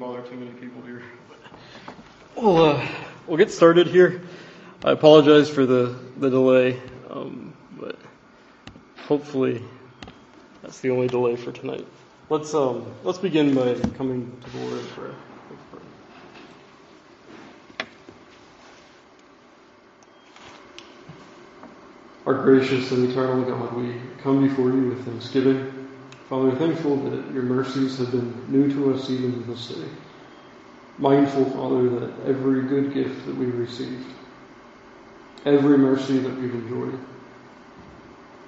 bother too many people here. We'll, uh, we'll get started here. I apologize for the, the delay, um, but hopefully that's the only delay for tonight. Let's, um, let's begin by coming to the Lord in prayer. Our gracious and eternal God, we come before you with thanksgiving. Father, thankful that your mercies have been new to us even this day. Mindful, Father, that every good gift that we've received, every mercy that we've enjoyed,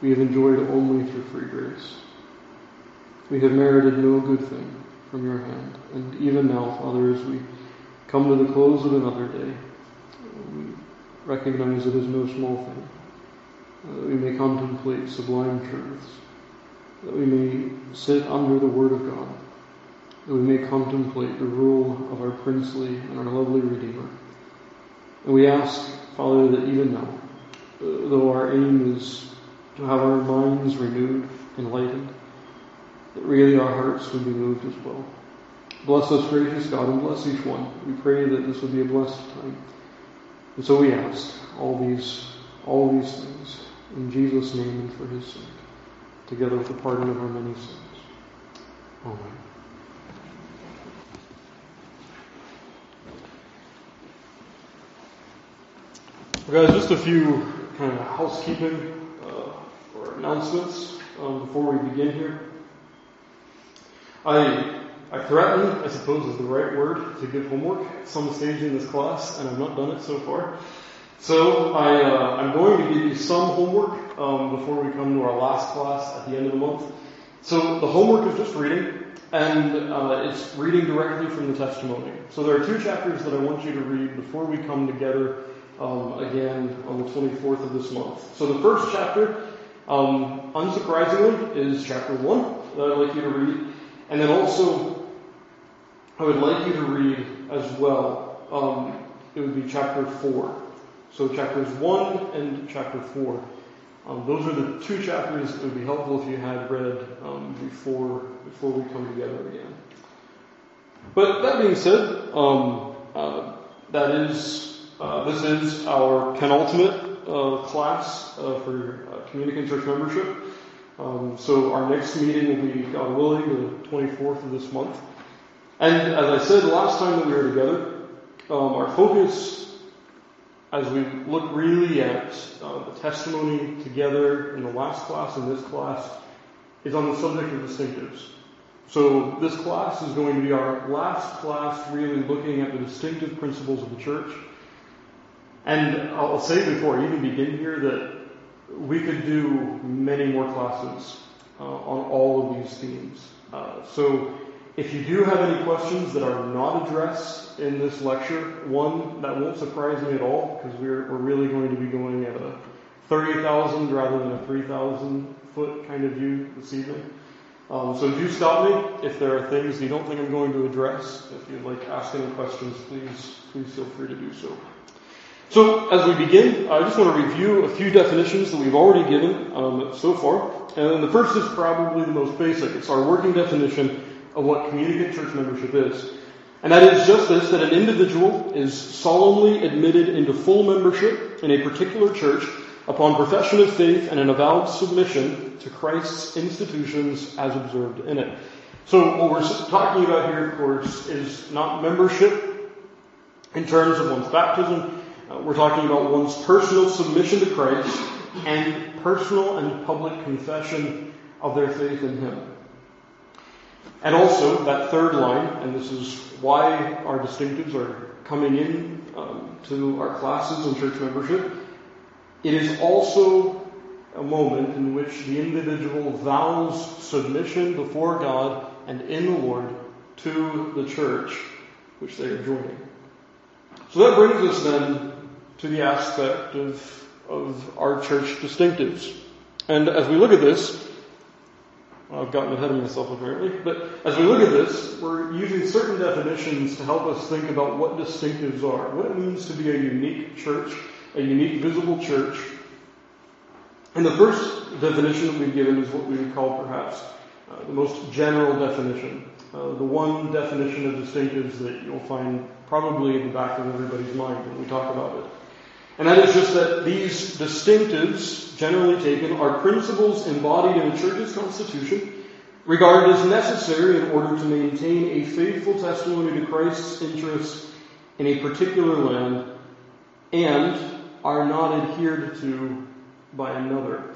we have enjoyed only through free grace. We have merited no good thing from your hand. And even now, Father, as we come to the close of another day, we recognize it is no small thing uh, that we may contemplate sublime truths, that we may sit under the Word of God, that we may contemplate the rule of our princely and our lovely Redeemer. And we ask, Father, that even now, though our aim is to have our minds renewed, enlightened, that really our hearts would be moved as well. Bless us, gracious God, and bless each one. We pray that this would be a blessed time. And so we ask all these, all these things in Jesus' name and for his sake, together with the pardon of our many sins. Amen. Well, guys, just a few kind of housekeeping uh, or announcements um, before we begin here. I I threaten, I suppose is the right word, to give homework at some stage in this class, and I've not done it so far. So I, uh, I'm going to give you some homework um, before we come to our last class at the end of the month. So the homework is just reading, and uh, it's reading directly from the testimony. So there are two chapters that I want you to read before we come together um, again on the 24th of this month. So the first chapter, um, unsurprisingly, is chapter one that I'd like you to read, and then also I would like you to read as well. Um, it would be chapter four. So chapters 1 and chapter 4. Um, those are the two chapters that would be helpful if you had read um, before before we come together again. But that being said, um, uh, that is uh, this is our penultimate uh, class uh, for uh, communicant church membership. Um, so our next meeting will be, God willing, the 24th of this month. And as I said last time that we were together, um, our focus as we look really at uh, the testimony together in the last class and this class, is on the subject of distinctives. So this class is going to be our last class really looking at the distinctive principles of the church. And I'll say before I even begin here that we could do many more classes uh, on all of these themes. Uh, so if you do have any questions that are not addressed in this lecture, one, that won't surprise me at all because we're, we're really going to be going at a 30,000 rather than a 3,000 foot kind of view this evening. Um, so do stop me if there are things you don't think I'm going to address. If you'd like to ask any questions, please, please feel free to do so. So as we begin, I just want to review a few definitions that we've already given um, so far. And the first is probably the most basic. It's our working definition of what communicant church membership is. And that is just this, that an individual is solemnly admitted into full membership in a particular church upon profession of faith and an avowed submission to Christ's institutions as observed in it. So what we're talking about here, of course, is not membership in terms of one's baptism. Uh, we're talking about one's personal submission to Christ and personal and public confession of their faith in Him. And also, that third line, and this is why our distinctives are coming in um, to our classes and church membership, it is also a moment in which the individual vows submission before God and in the Lord to the church which they are joining. So that brings us then to the aspect of, of our church distinctives. And as we look at this, I've gotten ahead of myself apparently. But as we look at this, we're using certain definitions to help us think about what distinctives are, what it means to be a unique church, a unique visible church. And the first definition that we've given is what we would call perhaps uh, the most general definition, uh, the one definition of distinctives that you'll find probably in the back of everybody's mind when we talk about it. And that is just that these distinctives, generally taken, are principles embodied in a church's constitution, regarded as necessary in order to maintain a faithful testimony to Christ's interests in a particular land, and are not adhered to by another.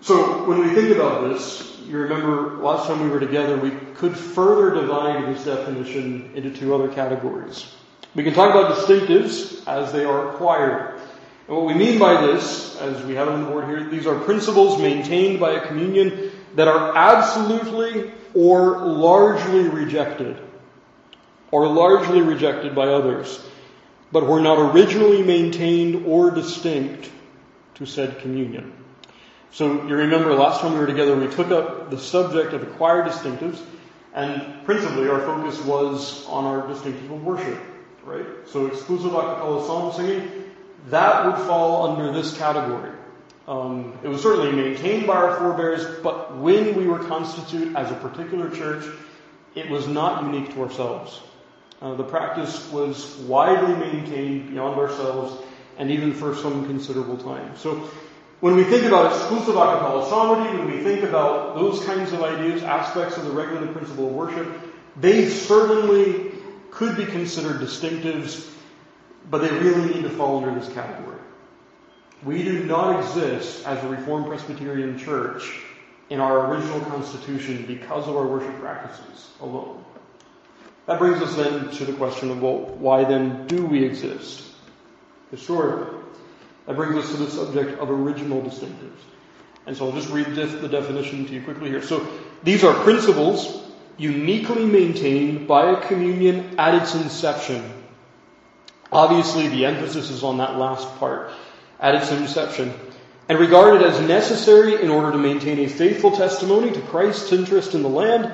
So when we think about this, you remember last time we were together, we could further divide this definition into two other categories. We can talk about distinctives as they are acquired. And what we mean by this, as we have on the board here, these are principles maintained by a communion that are absolutely or largely rejected, or largely rejected by others, but were not originally maintained or distinct to said communion. So you remember last time we were together, we took up the subject of acquired distinctives, and principally our focus was on our distinctive of worship, right? So exclusive a cappella psalm singing, that would fall under this category. Um, it was certainly maintained by our forebears, but when we were constituted as a particular church, it was not unique to ourselves. Uh, the practice was widely maintained beyond ourselves and even for some considerable time. So when we think about exclusive a psalmody, when we think about those kinds of ideas, aspects of the regulative principle of worship, they certainly could be considered distinctives, but they really need to fall under this category. We do not exist as a Reformed Presbyterian Church in our original constitution because of our worship practices alone. That brings us then to the question of, well, why then do we exist? Historically. That brings us to the subject of original distinctives. And so I'll just read the definition to you quickly here. So these are principles uniquely maintained by a communion at its inception. Obviously, the emphasis is on that last part at its inception, and regarded as necessary in order to maintain a faithful testimony to Christ's interest in the land,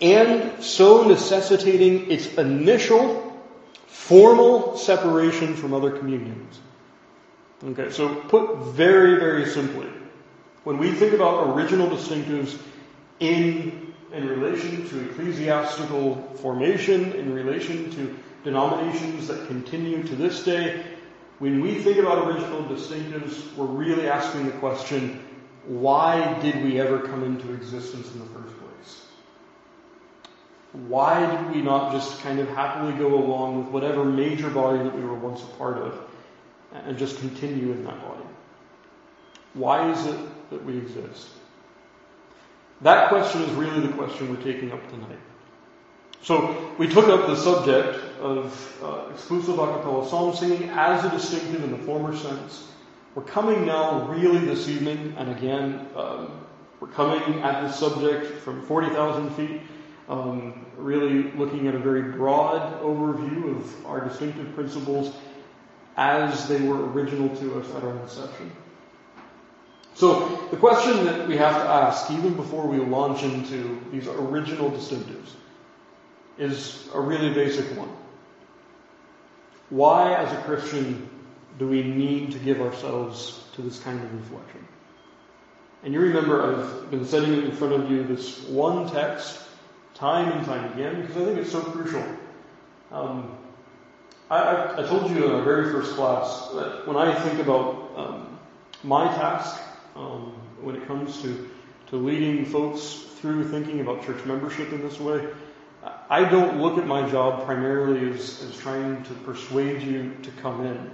and so necessitating its initial formal separation from other communions. Okay, so put very, very simply, when we think about original distinctives in, in relation to ecclesiastical formation, in relation to denominations that continue to this day, when we think about original distinctives, we're really asking the question, why did we ever come into existence in the first place? Why did we not just kind of happily go along with whatever major body that we were once a part of and just continue in that body? Why is it that we exist? That question is really the question we're taking up tonight. So we took up the subject of uh, exclusive a cappella psalm singing as a distinctive in the former sense. We're coming now really this evening, and again, um, we're coming at this subject from 40,000 feet, um, really looking at a very broad overview of our distinctive principles as they were original to us at our inception. So the question that we have to ask, even before we launch into these original distinctives, is a really basic one. Why, as a Christian, do we need to give ourselves to this kind of reflection? And you remember I've been setting in front of you this one text time and time again because I think it's so crucial. Um, I, I, told you in our very first class that when I think about um, my task um, when it comes to, to leading folks through thinking about church membership in this way, I don't look at my job primarily as, as trying to persuade you to come in.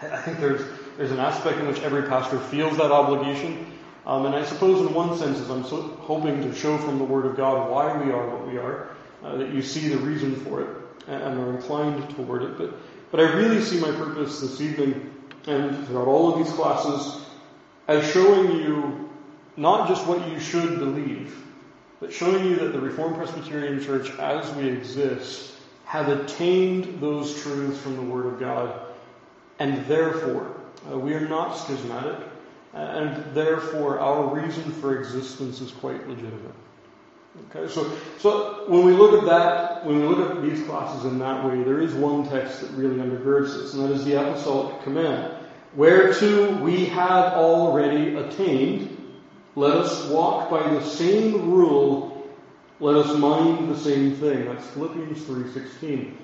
I think there's, there's an aspect in which every pastor feels that obligation. Um, and I suppose in one sense, as I'm so hoping to show from the Word of God why we are what we are, uh, that you see the reason for it and are inclined toward it. But, but I really see my purpose this evening and throughout all of these classes as showing you not just what you should believe, but showing you that the Reformed Presbyterian Church, as we exist, have attained those truths from the Word of God, and therefore uh, we are not schismatic, and therefore our reason for existence is quite legitimate. Okay, so so when we look at that, when we look at these classes in that way, there is one text that really undergirds this, and that is the apostolic command, whereto we have already attained Let us walk by the same rule. Let us mind the same thing. That's Philippians 3.16.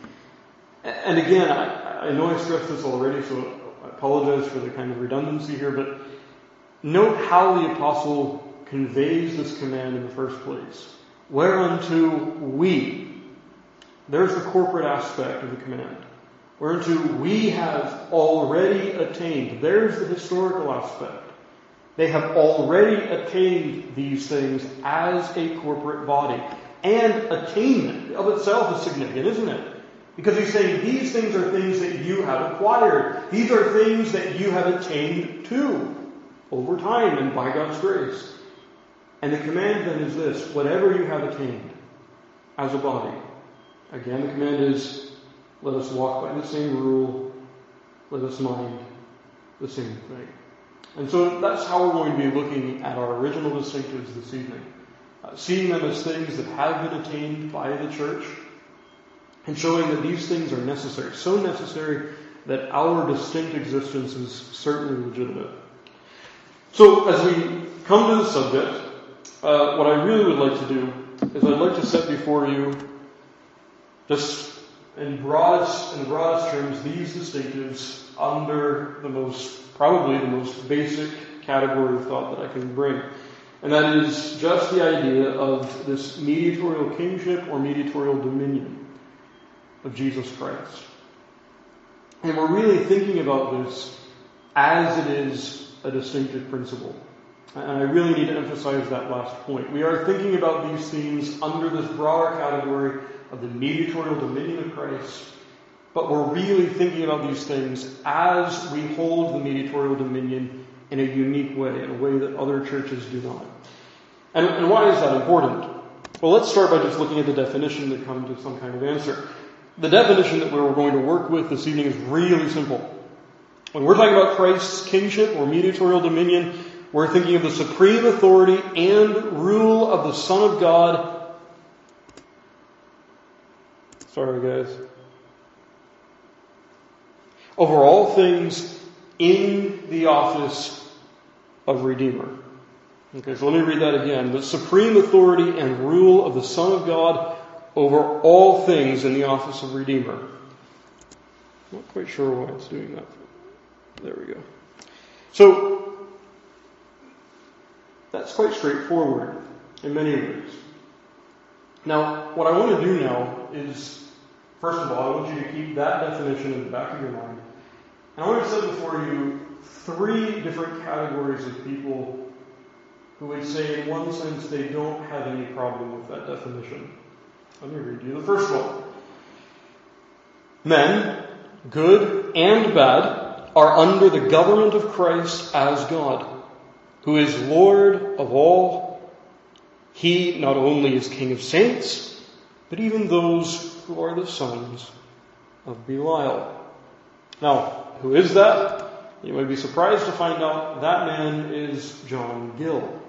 And again, I, I know I stressed this already, so I apologize for the kind of redundancy here, but note how the apostle conveys this command in the first place. Whereunto we, there's the corporate aspect of the command. Whereunto we have already attained. There's the historical aspect. They have already attained these things as a corporate body. And attainment of itself is significant, isn't it? Because he's saying these things are things that you have acquired. These are things that you have attained to over time and by God's grace. And the command then is this, whatever you have attained as a body. Again, the command is, let us walk by the same rule, let us mind the same thing. And so that's how we're going to be looking at our original distinctives this evening. Uh, seeing them as things that have been attained by the church, and showing that these things are necessary, so necessary that our distinct existence is certainly legitimate. So, as we come to the subject, uh, what I really would like to do is I'd like to set before you, just in broadest, in broadest terms, these distinctives under the most, probably the most basic category of thought that I can bring. And that is just the idea of this mediatorial kingship or mediatorial dominion of Jesus Christ. And we're really thinking about this as it is a distinctive principle. And I really need to emphasize that last point. We are thinking about these themes under this broader category of the mediatorial dominion of Christ, but we're really thinking about these things as we hold the mediatorial dominion in a unique way, in a way that other churches do not. And, and why is that important? Well, let's start by just looking at the definition to come to some kind of answer. The definition that we're going to work with this evening is really simple. When we're talking about Christ's kingship or mediatorial dominion, we're thinking of the supreme authority and rule of the Son of God. Sorry, guys. Over all things in the office of Redeemer. Okay, so let me read that again. The supreme authority and rule of the Son of God over all things in the office of Redeemer. Not quite sure why it's doing that. There we go. So, that's quite straightforward in many ways. Now, what I want to do now is, first of all, I want you to keep that definition in the back of your mind. And I want to set before you three different categories of people who would say, in one sense, they don't have any problem with that definition. Let me read you the first one. Men, good and bad, are under the government of Christ as God, who is Lord of all. He not only is King of saints, but even those who are the sons of Belial. Now, who is that? You may be surprised to find out that man is John Gill.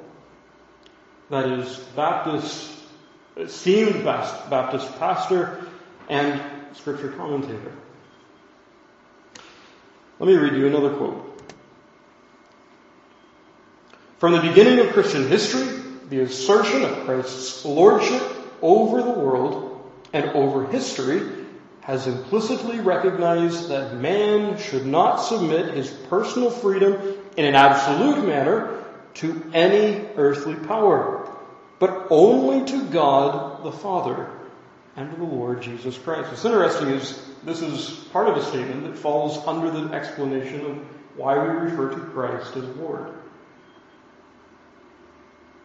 That is Baptist esteemed Baptist pastor and scripture commentator. Let me read you another quote. From the beginning of Christian history, the assertion of Christ's lordship over the world and over history has implicitly recognized that man should not submit his personal freedom in an absolute manner to any earthly power but only to God the Father and to the Lord Jesus Christ. What's interesting is this is part of a statement that falls under the explanation of why we refer to Christ as Lord.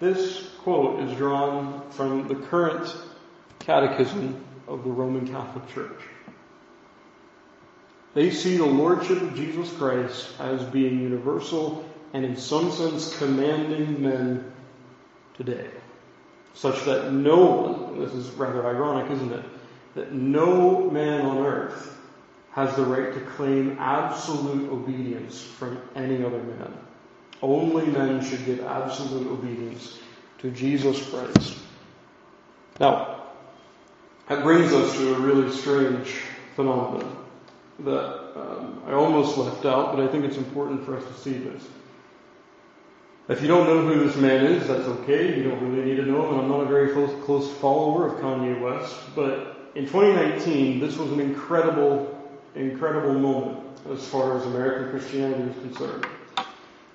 This quote is drawn from the current catechism of the Roman Catholic Church. They see the Lordship of Jesus Christ as being universal and in some sense commanding men today such that no one, this is rather ironic, isn't it? That no man on earth has the right to claim absolute obedience from any other man. Only men should give absolute obedience to Jesus Christ. Now, that brings us to a really strange phenomenon that um, I almost left out, but I think it's important for us to see this. If you don't know who this man is, that's okay. You don't really need to know him. I'm not a very close, close follower of Kanye West, but in 2019, this was an incredible, incredible moment as far as American Christianity is concerned.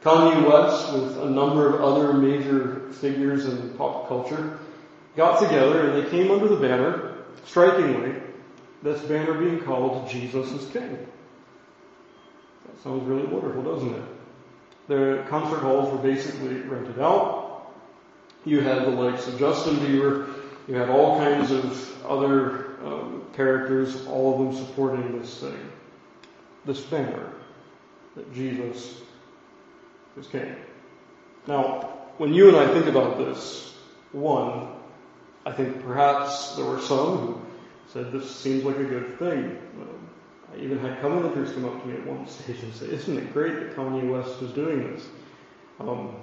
Kanye West, with a number of other major figures in pop culture, got together and they came under the banner, strikingly, this banner being called Jesus is King. That sounds really wonderful, doesn't it? The concert halls were basically rented out. You had the likes of Justin Bieber. You had all kinds of other um, characters, all of them supporting this thing, this banner that Jesus is king. Now, when you and I think about this, one, I think perhaps there were some who said this seems like a good thing. Um, I even had Covenanters come up to me at one stage and say, isn't it great that Kanye West is doing this? Um,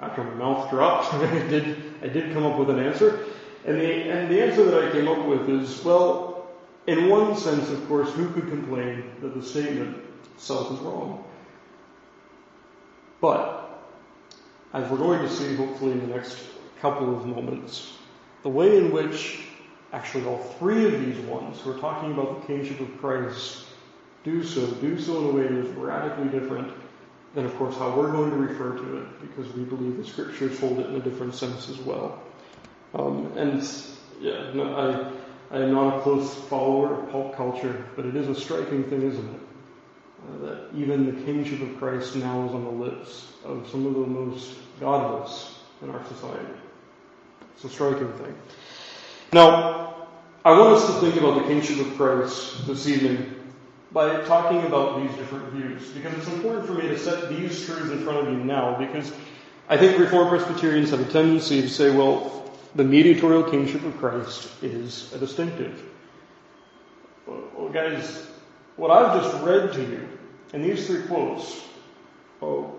after my mouth dropped, I did, I did come up with an answer. And the, and the answer that I came up with is, well, in one sense, of course, who could complain that the statement itself is wrong? But, as we're going to see hopefully in the next couple of moments, the way in which actually all three of these ones who are talking about the kingship of Christ do so, do so in a way that is radically different than, of course, how we're going to refer to it, because we believe the scriptures hold it in a different sense as well. Um, and yeah, no, I, I am not a close follower of pop culture, but it is a striking thing, isn't it? Uh, that even the kingship of Christ now is on the lips of some of the most godless in our society. It's a striking thing. Now, I want us to think about the kingship of Christ this evening by talking about these different views, because it's important for me to set these truths in front of you now, because I think Reformed Presbyterians have a tendency to say, well, the mediatorial kingship of Christ is a distinctive. Well, guys, what I've just read to you in these three quotes, oh,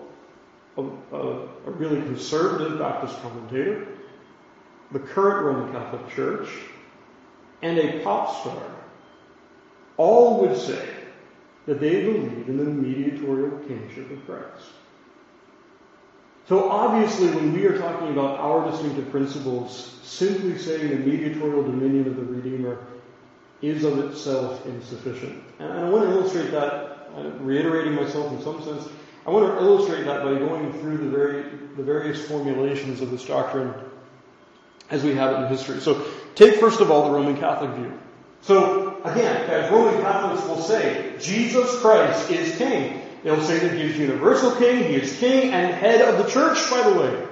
a, a, a really conservative Baptist commentator, the current Roman Catholic Church, and a pop star all would say that they believe in the mediatorial kingship of Christ. So obviously when we are talking about our distinctive principles, simply saying the mediatorial dominion of the Redeemer is of itself insufficient. And I want to illustrate that, uh, reiterating myself in some sense, I want to illustrate that by going through the, very, the various formulations of this doctrine as we have it in history. So take first of all the Roman Catholic view. So again, as Roman Catholics will say, Jesus Christ is king. They'll say that he is universal king, he is king and head of the church, by the way.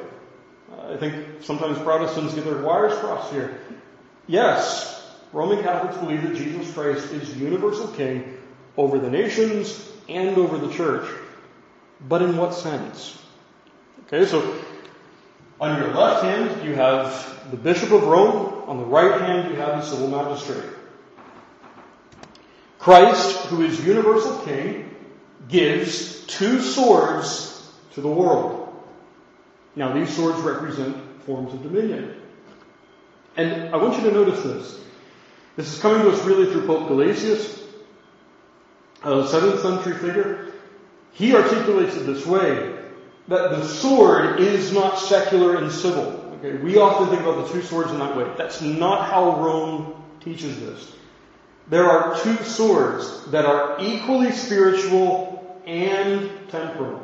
Uh, I think sometimes Protestants get their wires crossed here. Yes, Roman Catholics believe that Jesus Christ is universal king over the nations and over the church. But in what sense? Okay, so on your left hand, you have the Bishop of Rome. On the right hand, you have the civil magistrate. Christ, who is universal king, gives two swords to the world. Now, these swords represent forms of dominion. And I want you to notice this. This is coming to us really through Pope Gelasius, a 7th century figure. He articulates it this way that the sword is not secular and civil. Okay, we often think about the two swords in that way. That's not how Rome teaches this. There are two swords that are equally spiritual and temporal.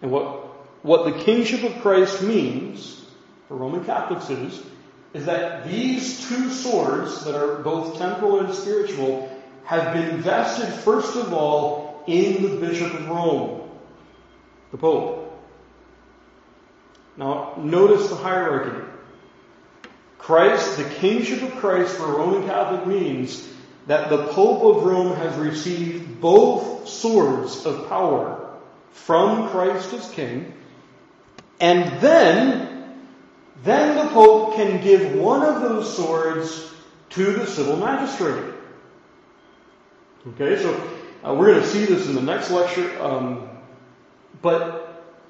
And what, what the kingship of Christ means for Roman Catholics is, is that these two swords that are both temporal and spiritual have been vested first of all in the Bishop of Rome the Pope. Now, notice the hierarchy. Christ, the kingship of Christ for Roman Catholic means that the Pope of Rome has received both swords of power from Christ as king, and then, then the Pope can give one of those swords to the civil magistrate. Okay, so uh, we're going to see this in the next lecture. Um, but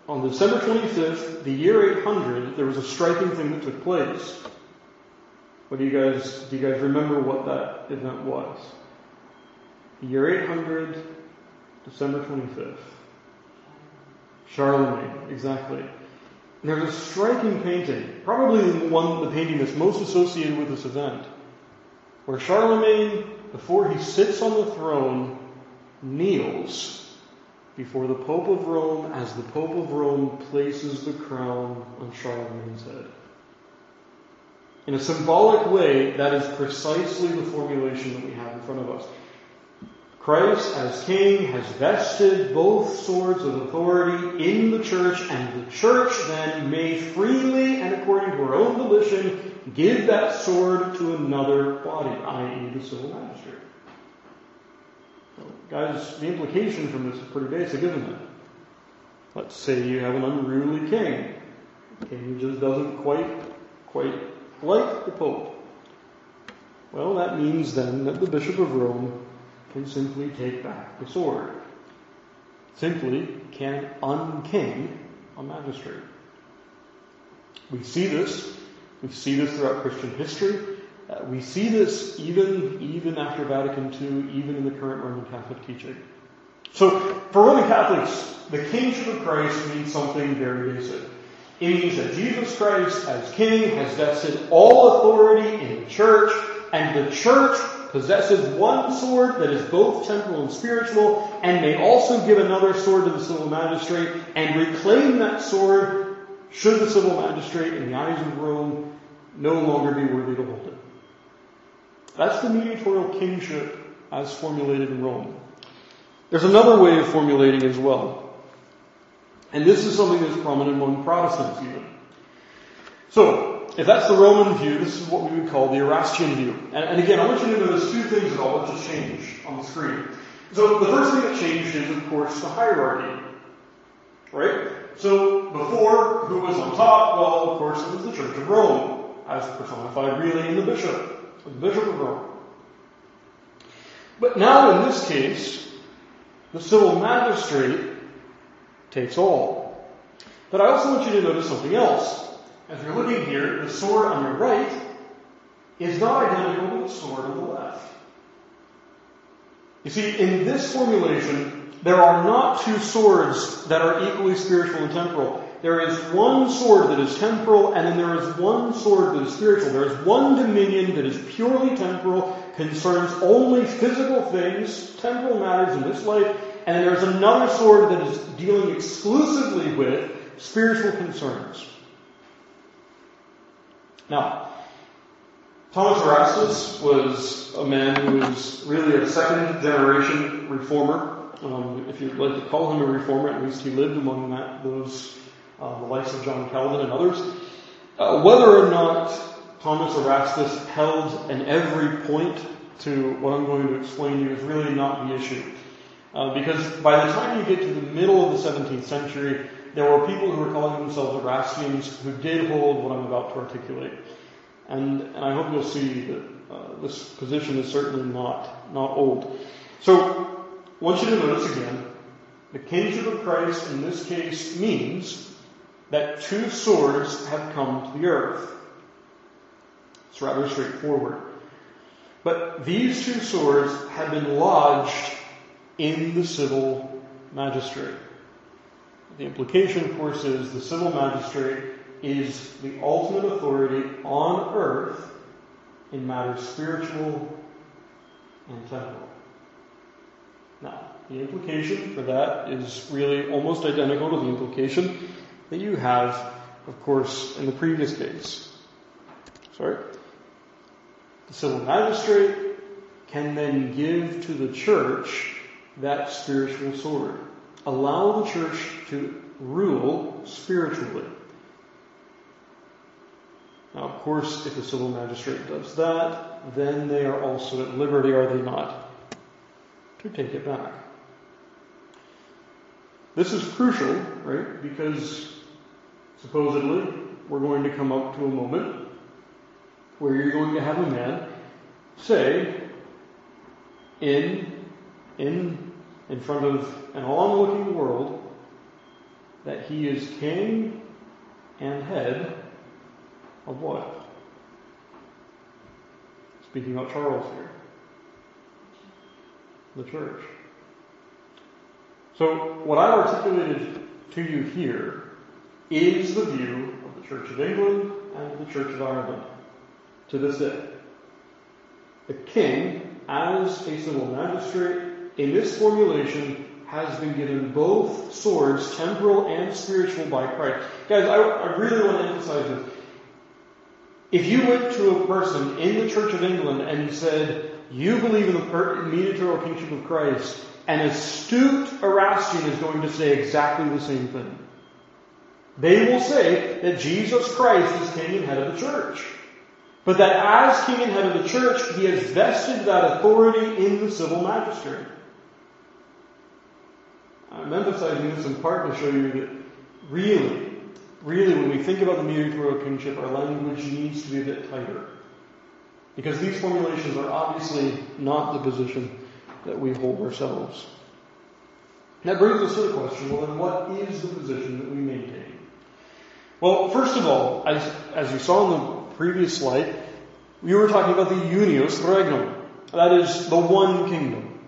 on December 25th, the year 800, there was a striking thing that took place. What do you guys, do you guys remember what that event was? The year 800, December 25th. Charlemagne, exactly. There's a striking painting, probably the one, the painting that's most associated with this event, where Charlemagne, before he sits on the throne, kneels before the Pope of Rome as the Pope of Rome places the crown on Charlemagne's head. In a symbolic way, that is precisely the formulation that we have in front of us. Christ, as King, has vested both swords of authority in the church, and the church then may freely and according to her own volition give that sword to another body, i.e. the civil magistrate. Guys, the implication from this is pretty basic, isn't it? Let's say you have an unruly king. The king just doesn't quite, quite like the Pope. Well, that means then that the Bishop of Rome can simply take back the sword. Simply can unking a magistrate. We see this. We see this throughout Christian history. Uh, we see this even, even after Vatican II, even in the current Roman Catholic teaching. So, for Roman Catholics, the kingship of Christ means something very basic. It means that Jesus Christ, as King, has vested all authority in the church, and the church possesses one sword that is both temporal and spiritual, and may also give another sword to the civil magistrate, and reclaim that sword should the civil magistrate, in the eyes of Rome, no longer be worthy to hold it. That's the mediatorial kingship as formulated in Rome. There's another way of formulating as well. And this is something that's prominent among Protestants even. So, if that's the Roman view, this is what we would call the Erastian view. And, and again, I want you to notice two things that all just change on the screen. So the first thing that changed is, of course, the hierarchy. Right? So before, who was on top? Well, of course, it was the Church of Rome, as personified really in the bishop, the Bishop of Rome. But now in this case, the civil magistrate takes all. But I also want you to notice something else. As you're looking here, the sword on your right is not identical to the sword on the left. You see, in this formulation, there are not two swords that are equally spiritual and temporal. There is one sword that is temporal, and then there is one sword that is spiritual. There is one dominion that is purely temporal, concerns only physical things, temporal matters in this life, and there's another sword that is dealing exclusively with spiritual concerns. Now, Thomas Erastus was a man who was really a second generation reformer. Um, if you'd like to call him a reformer, at least he lived among that, those, uh, the likes of John Calvin and others. Uh, whether or not Thomas Erastus held an every point to what I'm going to explain to you is really not the issue. Uh, because by the time you get to the middle of the 17th century, there were people who were calling themselves Erastians who did hold what I'm about to articulate. And, and I hope you'll see that uh, this position is certainly not, not old. So, I want you to notice again, the kingship of Christ in this case means that two swords have come to the earth. It's rather straightforward. But these two swords have been lodged in the civil magistrate. The implication, of course, is the civil magistrate is the ultimate authority on earth in matters spiritual and temporal. Now, the implication for that is really almost identical to the implication that you have, of course, in the previous case. Sorry? The civil magistrate can then give to the church that spiritual sword allow the church to rule spiritually. Now, of course, if a civil magistrate does that, then they are also at liberty, are they not, to take it back. This is crucial, right? Because supposedly we're going to come up to a moment where you're going to have a man say in in in front of an onlooking world that he is king and head of what? Speaking of Charles here. The church. So, what I articulated to you here is the view of the Church of England and the Church of Ireland to this day. The king, as a civil magistrate, in this formulation has been given both swords, temporal and spiritual, by Christ. Guys, I, I really want to emphasize this. If you went to a person in the Church of England and said, you believe in the mediatorial kingship of Christ, an astute Erastian is going to say exactly the same thing. They will say that Jesus Christ is king and head of the church. But that as king and head of the church, he has vested that authority in the civil magistrate. I'm emphasizing this in part to show you that really, really when we think about the mediatorial kingship, our language needs to be a bit tighter. Because these formulations are obviously not the position that we hold ourselves. That brings us to the question, well then what is the position that we maintain? Well, first of all, as, as you saw in the previous slide, we were talking about the unius regnum. That is the one kingdom.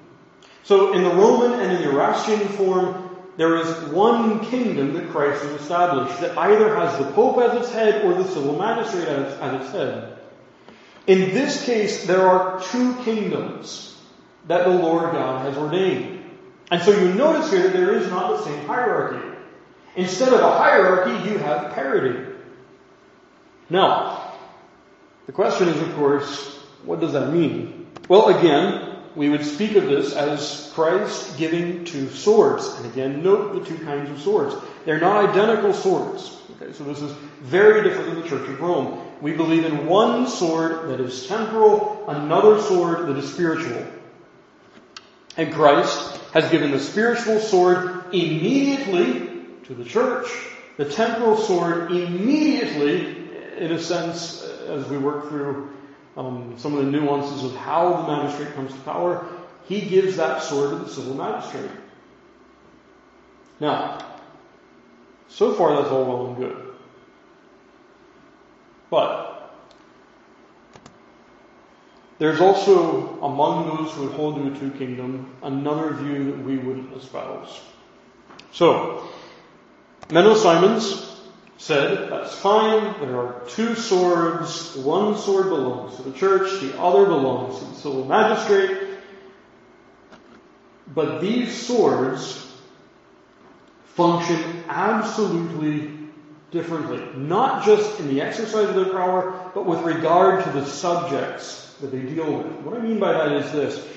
So in the Roman and in the Erastian form, there is one kingdom that Christ has established that either has the Pope as its head or the civil magistrate as, as its head. In this case, there are two kingdoms that the Lord God has ordained. And so you notice here that there is not the same hierarchy. Instead of a hierarchy, you have parity. Now, the question is, of course, what does that mean? Well, again, we would speak of this as Christ giving two swords. And again, note the two kinds of swords. They're not identical swords. Okay, so this is very different than the Church of Rome. We believe in one sword that is temporal, another sword that is spiritual. And Christ has given the spiritual sword immediately to the church, the temporal sword immediately, in a sense, as we work through um, some of the nuances of how the magistrate comes to power, he gives that sword to the civil magistrate. Now, so far that's all well and good. But there's also among those who would hold to two kingdom another view that we wouldn't espouse. So, Menno Simons said, that's fine, there are two swords, one sword belongs to the church, the other belongs to the civil magistrate, but these swords function absolutely differently. Not just in the exercise of their power, but with regard to the subjects that they deal with. What I mean by that is this.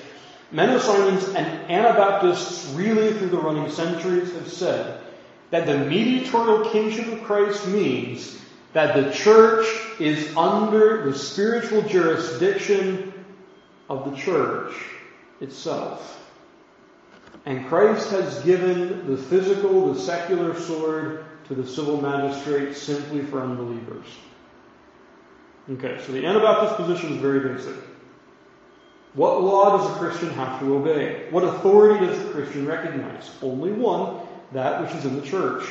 Menno Simons and Anabaptists really through the running centuries have said that the mediatorial kingship of Christ means that the church is under the spiritual jurisdiction of the church itself. And Christ has given the physical, the secular sword to the civil magistrate simply for unbelievers. Okay, so the Anabaptist position is very basic. What law does a Christian have to obey? What authority does a Christian recognize? Only one, that which is in the church.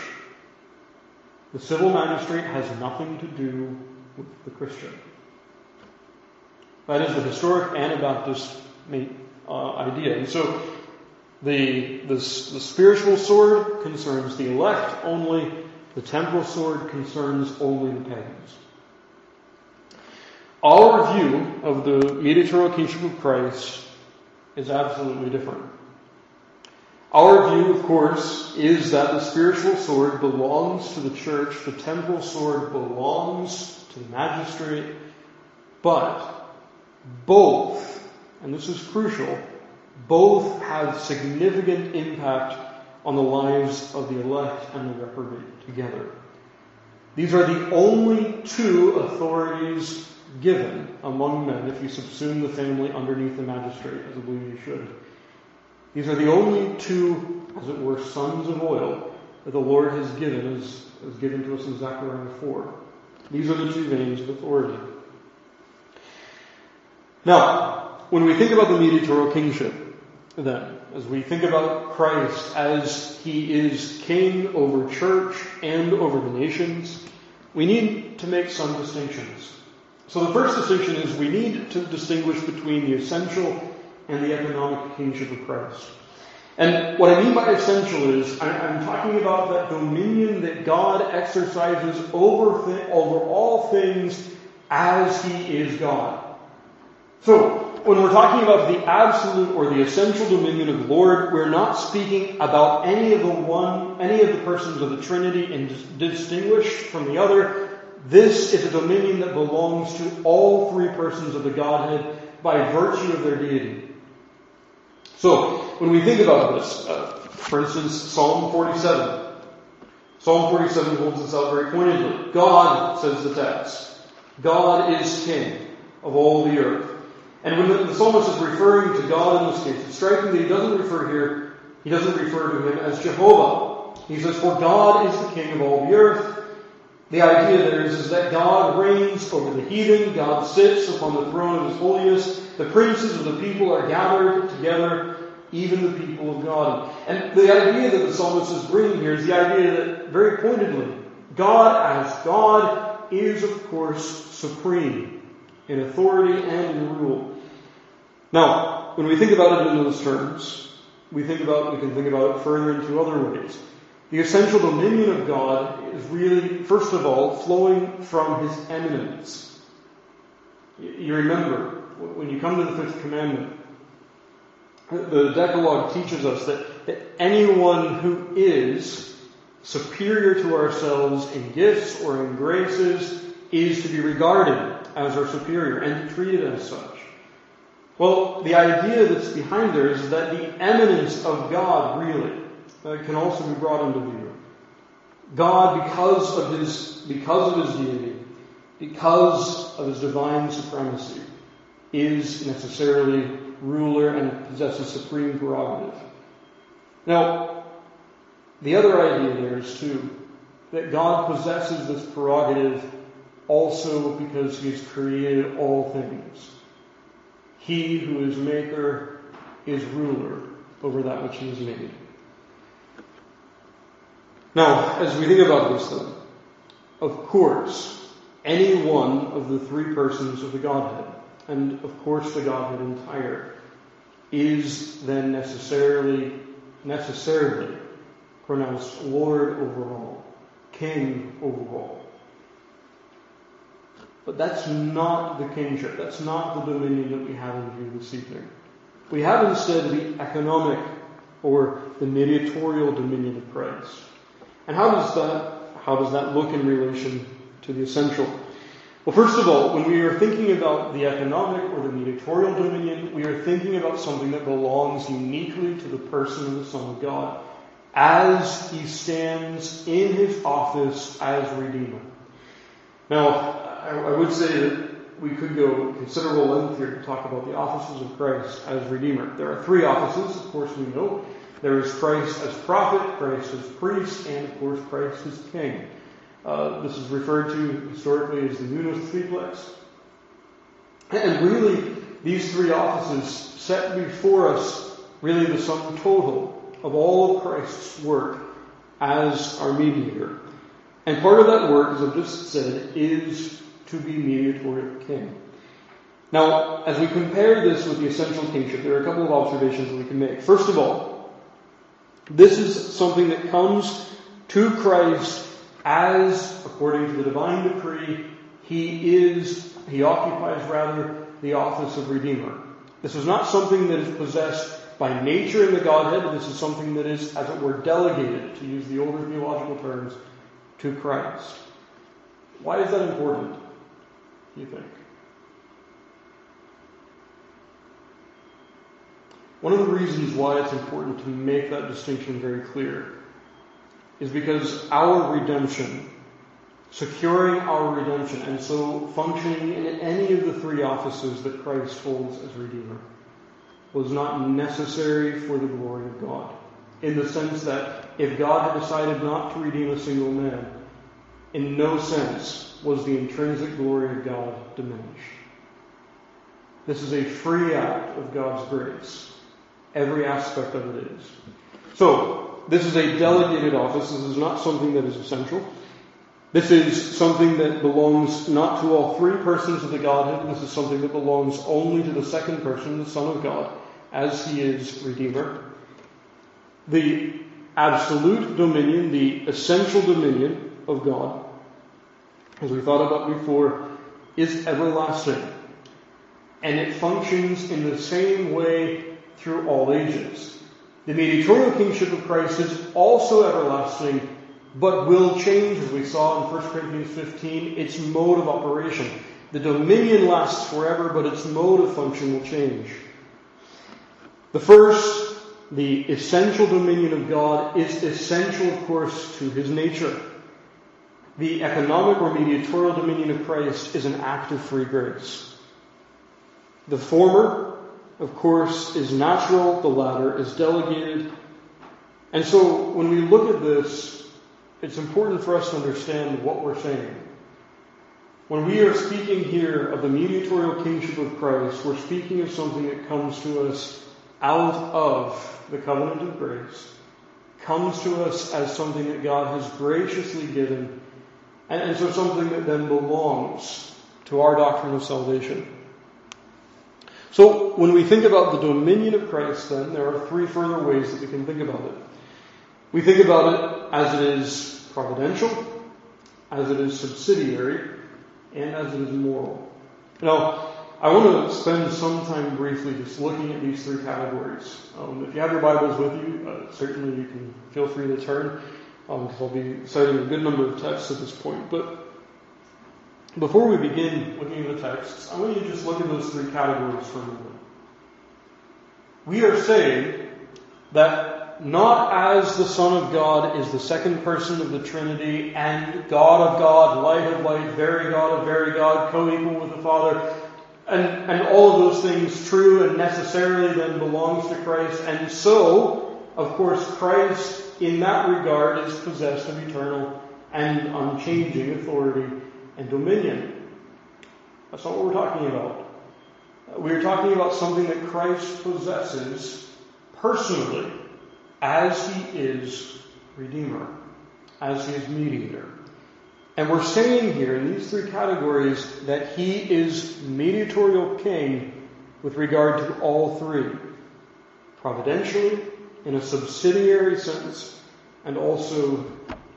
The civil magistrate has nothing to do with the Christian. That is the historic Anabaptist uh, idea. And so the, the, the spiritual sword concerns the elect only, the temporal sword concerns only the pagans. Our view of the mediatorial kingship of Christ is absolutely different. Our view, of course, is that the spiritual sword belongs to the church, the temporal sword belongs to the magistrate, but both, and this is crucial, both have significant impact on the lives of the elect and the reprobate together. These are the only two authorities given among men if you subsume the family underneath the magistrate, as I believe you should. These are the only two, as it were, sons of oil that the Lord has given, as, as given to us in Zechariah 4. These are the two veins of authority. Now, when we think about the mediatorial kingship, then, as we think about Christ as He is King over church and over the nations, we need to make some distinctions. So the first distinction is we need to distinguish between the essential and the economic kingship of Christ. And what I mean by essential is I'm talking about that dominion that God exercises over, th- over all things as He is God. So, when we're talking about the absolute or the essential dominion of the Lord, we're not speaking about any of the one, any of the persons of the Trinity and distinguished from the other. This is a dominion that belongs to all three persons of the Godhead by virtue of their deity. So, when we think about this, uh, for instance, Psalm 47. Psalm 47 holds this out very pointedly. God, says the text, God is King of all the earth. And when the, the psalmist is referring to God in this case, it's striking that he doesn't refer here, he doesn't refer to him as Jehovah. He says, For God is the King of all the earth. The idea there is, is that God reigns over the heathen, God sits upon the throne of his holiness, the princes of the people are gathered together, even the people of God. And the idea that the psalmist is bringing here is the idea that, very pointedly, God as God is, of course, supreme in authority and in rule. Now, when we think about it in those terms, we think about we can think about it further in two other ways. The essential dominion of God is really, first of all, flowing from His eminence. You remember, when you come to the fifth commandment, the Decalogue teaches us that, that anyone who is superior to ourselves in gifts or in graces is to be regarded as our superior and treated as such. Well, the idea that's behind there is that the eminence of God really uh, can also be brought into view. God, because of his because of his deity, because of his divine supremacy, is necessarily ruler and possesses supreme prerogative. Now, the other idea there is too that God possesses this prerogative also because He has created all things. He who is maker is ruler over that which He has made. Now, as we think about this then, of course, any one of the three persons of the Godhead, and of course the Godhead entire, is then necessarily, necessarily pronounced Lord over all, King over all. But that's not the kingship. That's not the dominion that we have in view this evening. We have instead the economic or the mediatorial dominion of Christ. And how does that, how does that look in relation to the essential? Well, first of all, when we are thinking about the economic or the mediatorial dominion, we are thinking about something that belongs uniquely to the person of the Son of God as he stands in his office as Redeemer. Now, I, would say that we could go considerable length here to talk about the offices of Christ as Redeemer. There are three offices, of course we know. There is Christ as prophet, Christ as priest, and of course Christ as king. Uh, this is referred to historically as the munus triplex. And really, these three offices set before us really the sum total of all of Christ's work as our mediator. And part of that work, as I've just said, is to be mediator king. Now, as we compare this with the essential kingship, there are a couple of observations that we can make. First of all, this is something that comes to Christ as, according to the divine decree, he is, he occupies rather the office of Redeemer. This is not something that is possessed by nature in the Godhead. This is something that is, as it were, delegated, to use the older theological terms, to Christ. Why is that important? do you think? One of the reasons why it's important to make that distinction very clear is because our redemption, securing our redemption, and so functioning in any of the three offices that Christ holds as Redeemer, was not necessary for the glory of God. In the sense that if God had decided not to redeem a single man, in no sense was the intrinsic glory of God diminished. This is a free act of God's grace. Every aspect of it is. So, this is a delegated office. This is not something that is essential. This is something that belongs not to all three persons of the Godhead. This is something that belongs only to the second person, the Son of God, as he is Redeemer. The absolute dominion, the essential dominion of God, as we thought about before, is everlasting. And it functions in the same way through all ages. The mediatorial kingship of Christ is also everlasting, but will change, as we saw in 1 Corinthians 15, its mode of operation. The dominion lasts forever, but its mode of function will change. The first, the essential dominion of God, is essential, of course, to his nature. The economic or mediatorial dominion of Christ is an act of free grace. The former, of course, is natural, the latter is delegated. And so when we look at this, it's important for us to understand what we're saying. When we are speaking here of the mediatorial kingship of Christ, we're speaking of something that comes to us out of the covenant of grace, comes to us as something that God has graciously given, and, and so something that then belongs to our doctrine of salvation. So when we think about the dominion of Christ, then there are three further ways that we can think about it. We think about it as it is providential, as it is subsidiary, and as it is moral. Now, I want to spend some time briefly just looking at these three categories. Um, if you have your Bibles with you, uh, certainly you can feel free to turn, because um, I'll be citing a good number of texts at this point. But before we begin looking at the texts, I want you to just look at those three categories for a moment. We are saying that not as the Son of God is the second person of the Trinity and God of God, light of light, very God of very God, co-equal with the Father, and, and all of those things true and necessarily then belongs to Christ. And so, of course, Christ in that regard is possessed of eternal and unchanging authority and dominion. That's not what we're talking about. Uh, we're talking about something that Christ possesses personally as he is Redeemer, as he is mediator. And we're saying here in these three categories that he is mediatorial king with regard to all three. Providentially, in a subsidiary sense, and also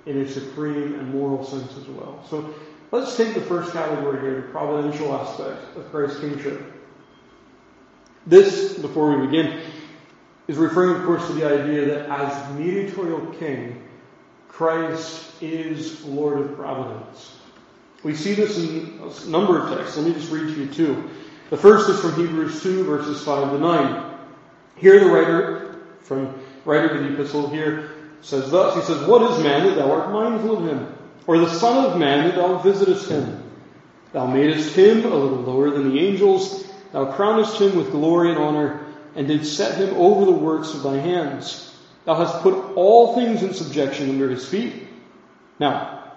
in a supreme and moral sense as well. So let's take the first category here, the providential aspect of Christ's kingship. This, before we begin, is referring, of course, to the idea that as mediatorial king, Christ is Lord of providence. We see this in a number of texts. Let me just read to you two. The first is from Hebrews 2, verses 5 to 9. Here the writer, from writer of the epistle here, says thus, he says, What is man that thou art mindful of him? Or the son of man that thou visitest him? Thou madest him a little lower than the angels. Thou crownest him with glory and honor, and didst set him over the works of thy hands. Thou hast put all things in subjection under his feet. Now,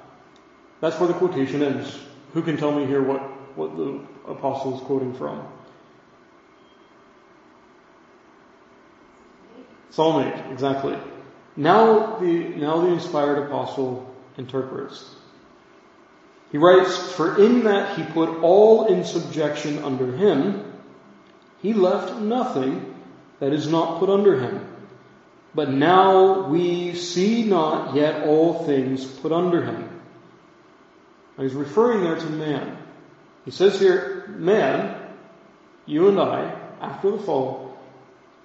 that's where the quotation ends. Who can tell me here what, what the apostle is quoting from? Psalm 8, exactly. Now the, now the inspired apostle interprets. He writes, For in that he put all in subjection under him, he left nothing that is not put under him. But now we see not yet all things put under him. Now he's referring there to man. He says here, man, you and I, after the fall,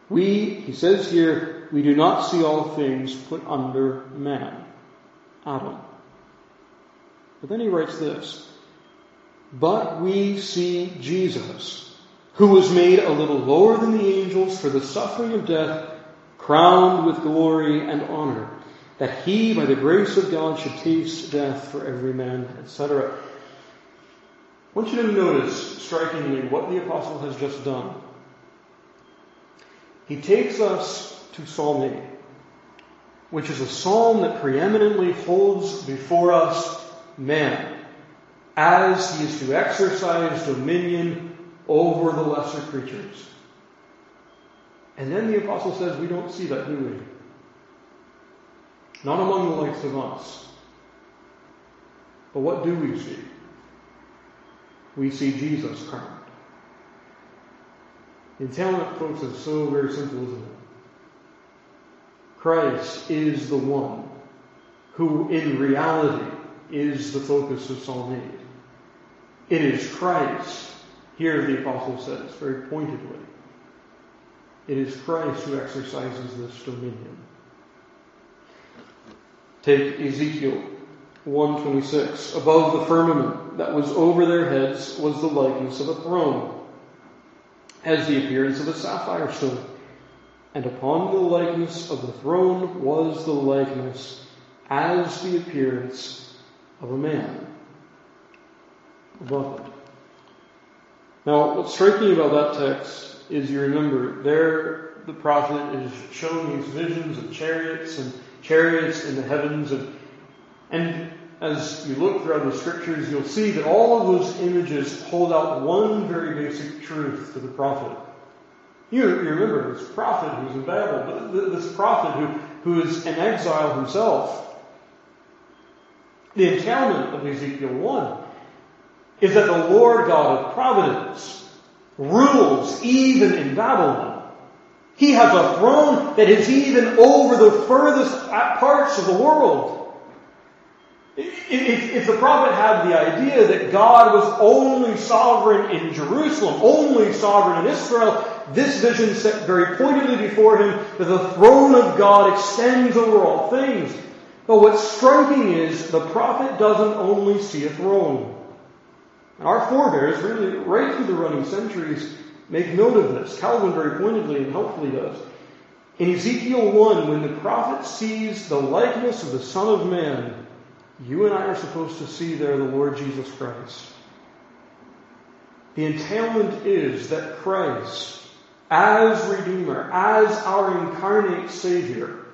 we, he says here, we do not see all things put under man, Adam. But then he writes this, but we see Jesus, who was made a little lower than the angels for the suffering of death, crowned with glory and honor, that he, by the grace of God, should taste death for every man, etc. I want you to notice, strikingly, what the apostle has just done. He takes us to Psalm 8, which is a psalm that preeminently holds before us man, as he is to exercise dominion over the lesser creatures. And then the apostle says, we don't see that, do we? Not among the likes of us. But what do we see? We see Jesus crowned. Entailment, folks, is so very simple, isn't it? Christ is the one who in reality is the focus of Psalm 8. It is Christ, here the apostle says very pointedly, it is Christ who exercises this dominion. Take Ezekiel 126. Above the firmament that was over their heads was the likeness of a throne, as the appearance of a sapphire stone. And upon the likeness of the throne was the likeness as the appearance of a man. Above it. Now, what's striking about that text is you remember there the prophet is showing these visions of chariots and chariots in the heavens and and as you look throughout the scriptures, you'll see that all of those images hold out one very basic truth to the prophet. You, remember this prophet who's in Babel, but this prophet who, who is an exile himself. The entailment of Ezekiel 1 is that the Lord God of providence rules even in Babylon. He has a throne that is even over the furthest parts of the world. If, the prophet had the idea that God was only sovereign in Jerusalem, only sovereign in Israel, this vision set very pointedly before him that the throne of God extends over all things. But what's striking is the prophet doesn't only see a throne. Our forebears, really, right through the running centuries, make note of this. Calvin very pointedly and helpfully does. In Ezekiel 1, when the prophet sees the likeness of the Son of Man, you and I are supposed to see there the Lord Jesus Christ. The entailment is that Christ, as Redeemer, as our incarnate Savior,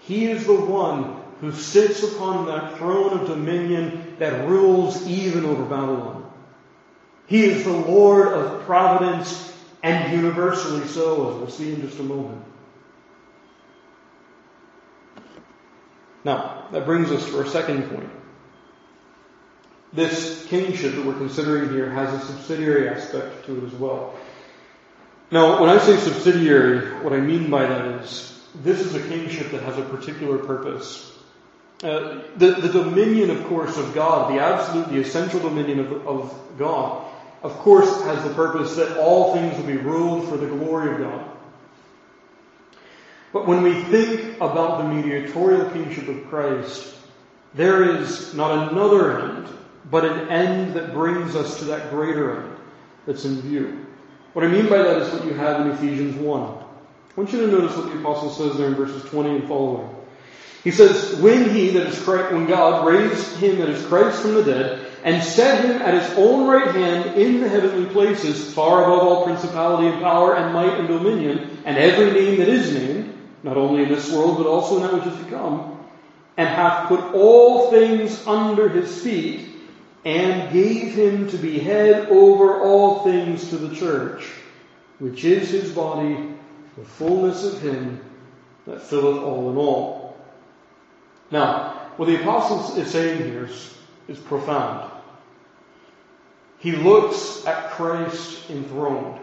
He is the one who sits upon that throne of dominion that rules even over Babylon. He is the Lord of providence and universally so, as we'll see in just a moment. Now, that brings us to our second point. This kingship that we're considering here has a subsidiary aspect to it as well. Now, when I say subsidiary, what I mean by that is this is a kingship that has a particular purpose. Uh, the, the dominion, of course, of God, the absolute, the essential dominion of, of God, of course, has the purpose that all things will be ruled for the glory of God. But when we think about the mediatorial kingship of Christ, there is not another end, but an end that brings us to that greater end that's in view. What I mean by that is what you have in Ephesians 1. I want you to notice what the apostle says there in verses 20 and following. He says, when he, that is Christ, when God raised him that is Christ from the dead, and set him at his own right hand in the heavenly places, far above all principality and power and might and dominion, and every name that is named, not only in this world, but also in that which is to come, and hath put all things under his feet, and gave him to be head over all things to the church, which is his body, the fullness of him that filleth all in all. Now, what the apostle is saying here is, is profound. He looks at Christ enthroned.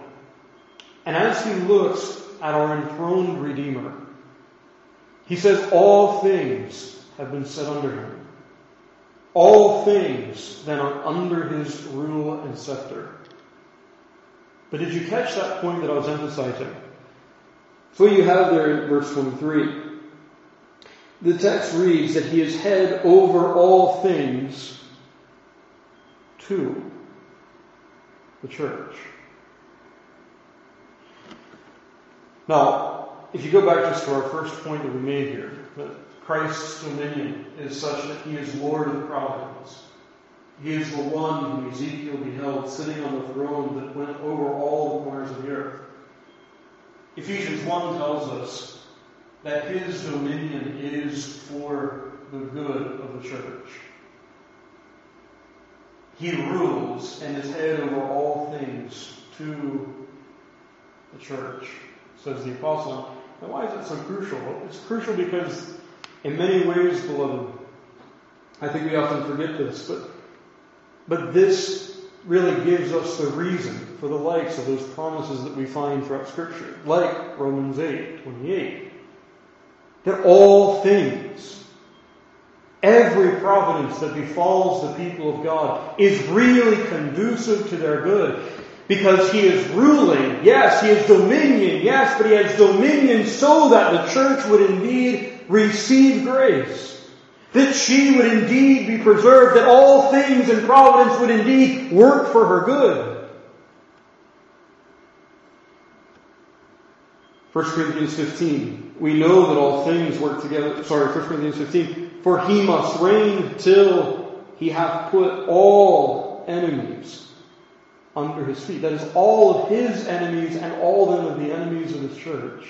And as he looks at our enthroned Redeemer, he says, All things have been set under him. All things then are under his rule and scepter. But did you catch that point that I was emphasizing? So you have there in verse 23. The text reads that he is head over all things to the church. Now, if you go back just to our first point that we made here, that Christ's dominion is such that he is Lord of providence. He is the one whom Ezekiel beheld sitting on the throne that went over all the corners of the earth. Ephesians 1 tells us that his dominion is for the good of the church. He rules and is head over all things to the church, says the apostle. Now, why is it so crucial? It's crucial because, in many ways, beloved, I think we often forget this, but but this really gives us the reason for the likes of those promises that we find throughout Scripture, like Romans 8, 28. that all things, every providence that befalls the people of God is really conducive to their good. Because he is ruling, yes, he has dominion, yes, but he has dominion so that the church would indeed receive grace. That she would indeed be preserved, that all things in providence would indeed work for her good. 1 Corinthians 15. We know that all things work together. Sorry, 1 Corinthians 15. For he must reign till he hath put all enemies under his feet. That is all of his enemies and all them of the enemies of his church.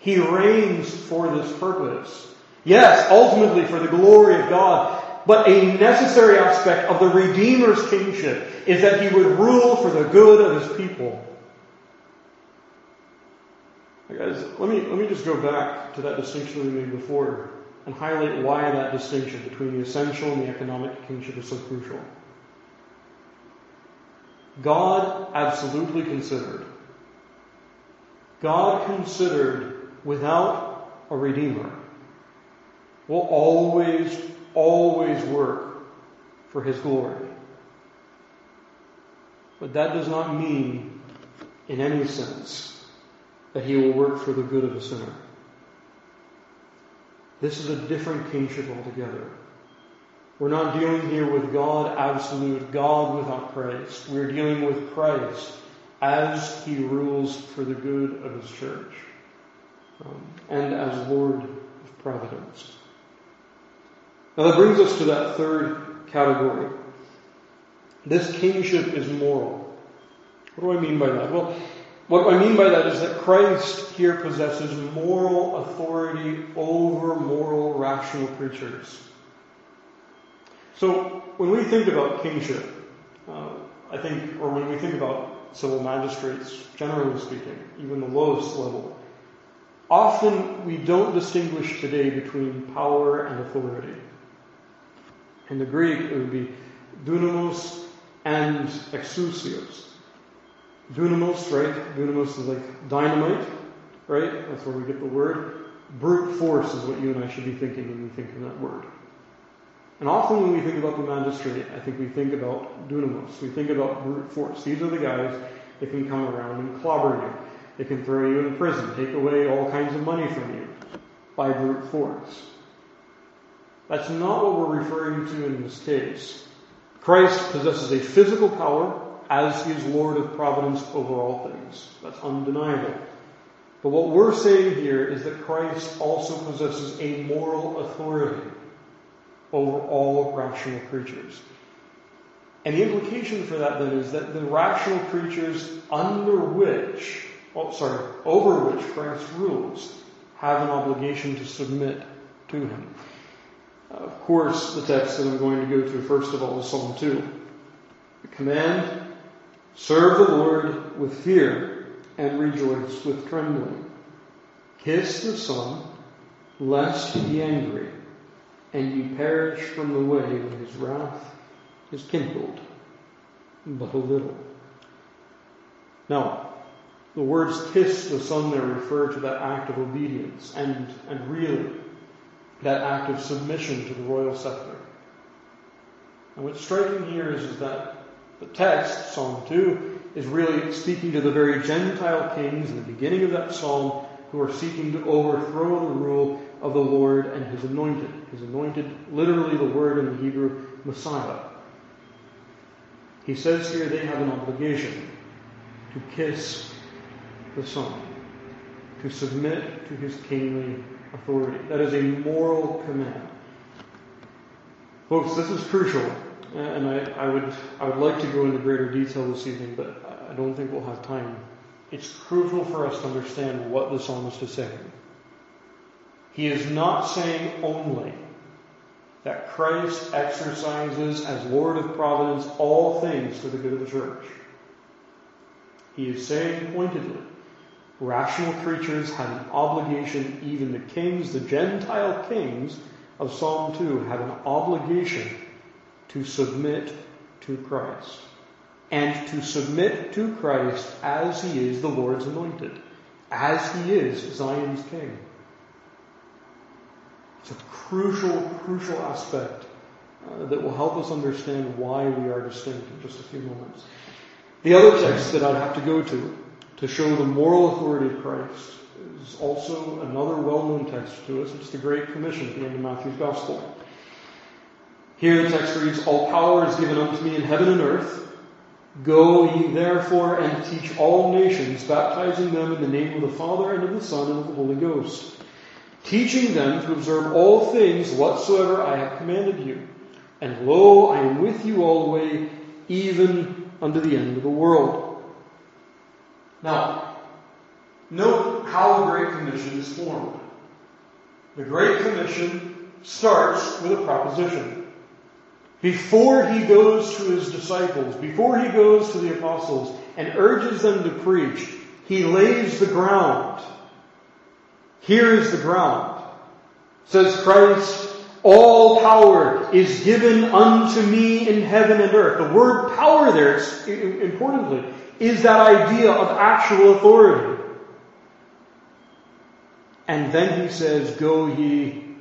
He reigns for this purpose. Yes, ultimately for the glory of God. But a necessary aspect of the Redeemer's kingship is that he would rule for the good of his people. Guys, let me, let me just go back to that distinction we made before and highlight why that distinction between the essential and the economic kingship is so crucial. God absolutely considered. God considered without a Redeemer will always, always work for His glory. But that does not mean, in any sense, that he will work for the good of the sinner. This is a different kingship altogether. We're not dealing here with God absolute, God without Christ. We're dealing with Christ as he rules for the good of his church um, and as Lord of providence. Now that brings us to that third category. This kingship is moral. What do I mean by that? Well, what I mean by that is that Christ here possesses moral authority over moral rational creatures. So when we think about kingship, uh, I think, or when we think about civil magistrates, generally speaking, even the lowest level, often we don't distinguish today between power and authority. In the Greek, it would be dunamos and exousios. Dunamos, right? Dunamos is like dynamite, right? That's where we get the word. Brute force is what you and I should be thinking when we think of that word. And often when we think about the magistrate, I think we think about dunamos. We think about brute force. These are the guys that can come around and clobber you. They can throw you in prison, take away all kinds of money from you by brute force. That's not what we're referring to in this case. Christ possesses a physical power as he is Lord of providence over all things. That's undeniable. But what we're saying here is that Christ also possesses a moral authority over all rational creatures. And the implication for that then is that the rational creatures under which, oh, sorry, over which Christ rules have an obligation to submit to him. of course, the text that I'm going to go to first of all is Psalm 2. The command Serve the Lord with fear and rejoice with trembling. Kiss the Son, lest he be angry, and you perish from the way when his wrath is kindled but a little. Now, the words kiss the Son there refer to that act of obedience and, and really that act of submission to the royal scepter. And what's striking here is, is that the text, Psalm 2, is really speaking to the very Gentile kings in the beginning of that psalm who are seeking to overthrow the rule of the Lord and his anointed. His anointed, literally the word in the Hebrew, Messiah. He says here they have an obligation to kiss the Son, to submit to his kingly authority. That is a moral command. Folks, this is crucial uh, and I, I, would I would like to go into greater detail this evening, but I don't think we'll have time. It's crucial for us to understand what the psalmist is saying. He is not saying only that Christ exercises as Lord of providence all things for the good of the church. He is saying pointedly, rational creatures have an obligation, even the kings, the Gentile kings of Psalm 2 have an obligation to submit to Christ. And to submit to Christ as he is the Lord's anointed, as he is Zion's king. It's a crucial, crucial aspect uh, that will help us understand why we are distinct in just a few moments. The other text that I'd have to go to to show the moral authority of Christ is also another well-known text to us. It's the Great Commission at the end of Matthew's Gospel. Here the text reads, All power is given unto me in heaven and earth. Go ye therefore and teach all nations, baptizing them in the name of the Father and of the Son and of the Holy Ghost, teaching them to observe all things whatsoever I have commanded you. And lo, I am with you always, even unto the end of the world. Now, note how the Great Commission is formed. The Great Commission starts with a proposition. Before he goes to his disciples, before he goes to the apostles and urges them to preach, he lays the ground. Here is the ground. Says Christ, all power is given unto me in heaven and earth. The word power there, importantly, is that idea of actual authority. And then he says, Go ye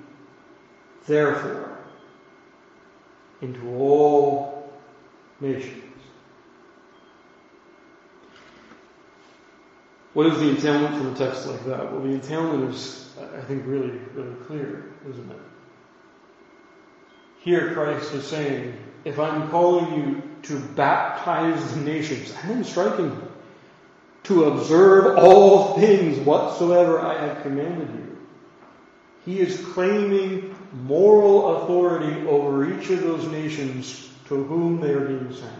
therefore into all nations. What is the entailment from a text like that? Well, the entailment is, I think, really, really clear, isn't it? Here Christ is saying, if I'm calling you to baptize the nations, and then striking to observe all things whatsoever I have commanded you, he is claiming moral authority over each of those nations to whom they are being sent.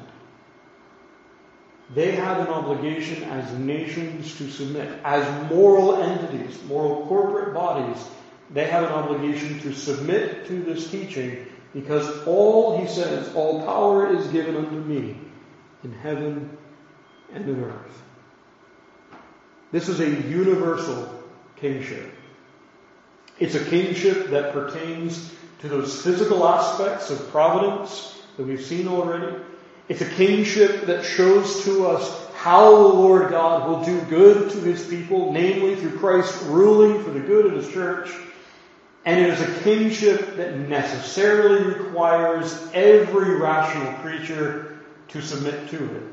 They have an obligation as nations to submit. As moral entities, moral corporate bodies, they have an obligation to submit to this teaching because all, he says, all power is given unto me in heaven and in earth. This is a universal kingship. It's a kingship that pertains to those physical aspects of providence that we've seen already. It's a kingship that shows to us how the Lord God will do good to his people, namely through Christ ruling for the good of his church and it is a kingship that necessarily requires every rational creature to submit to it.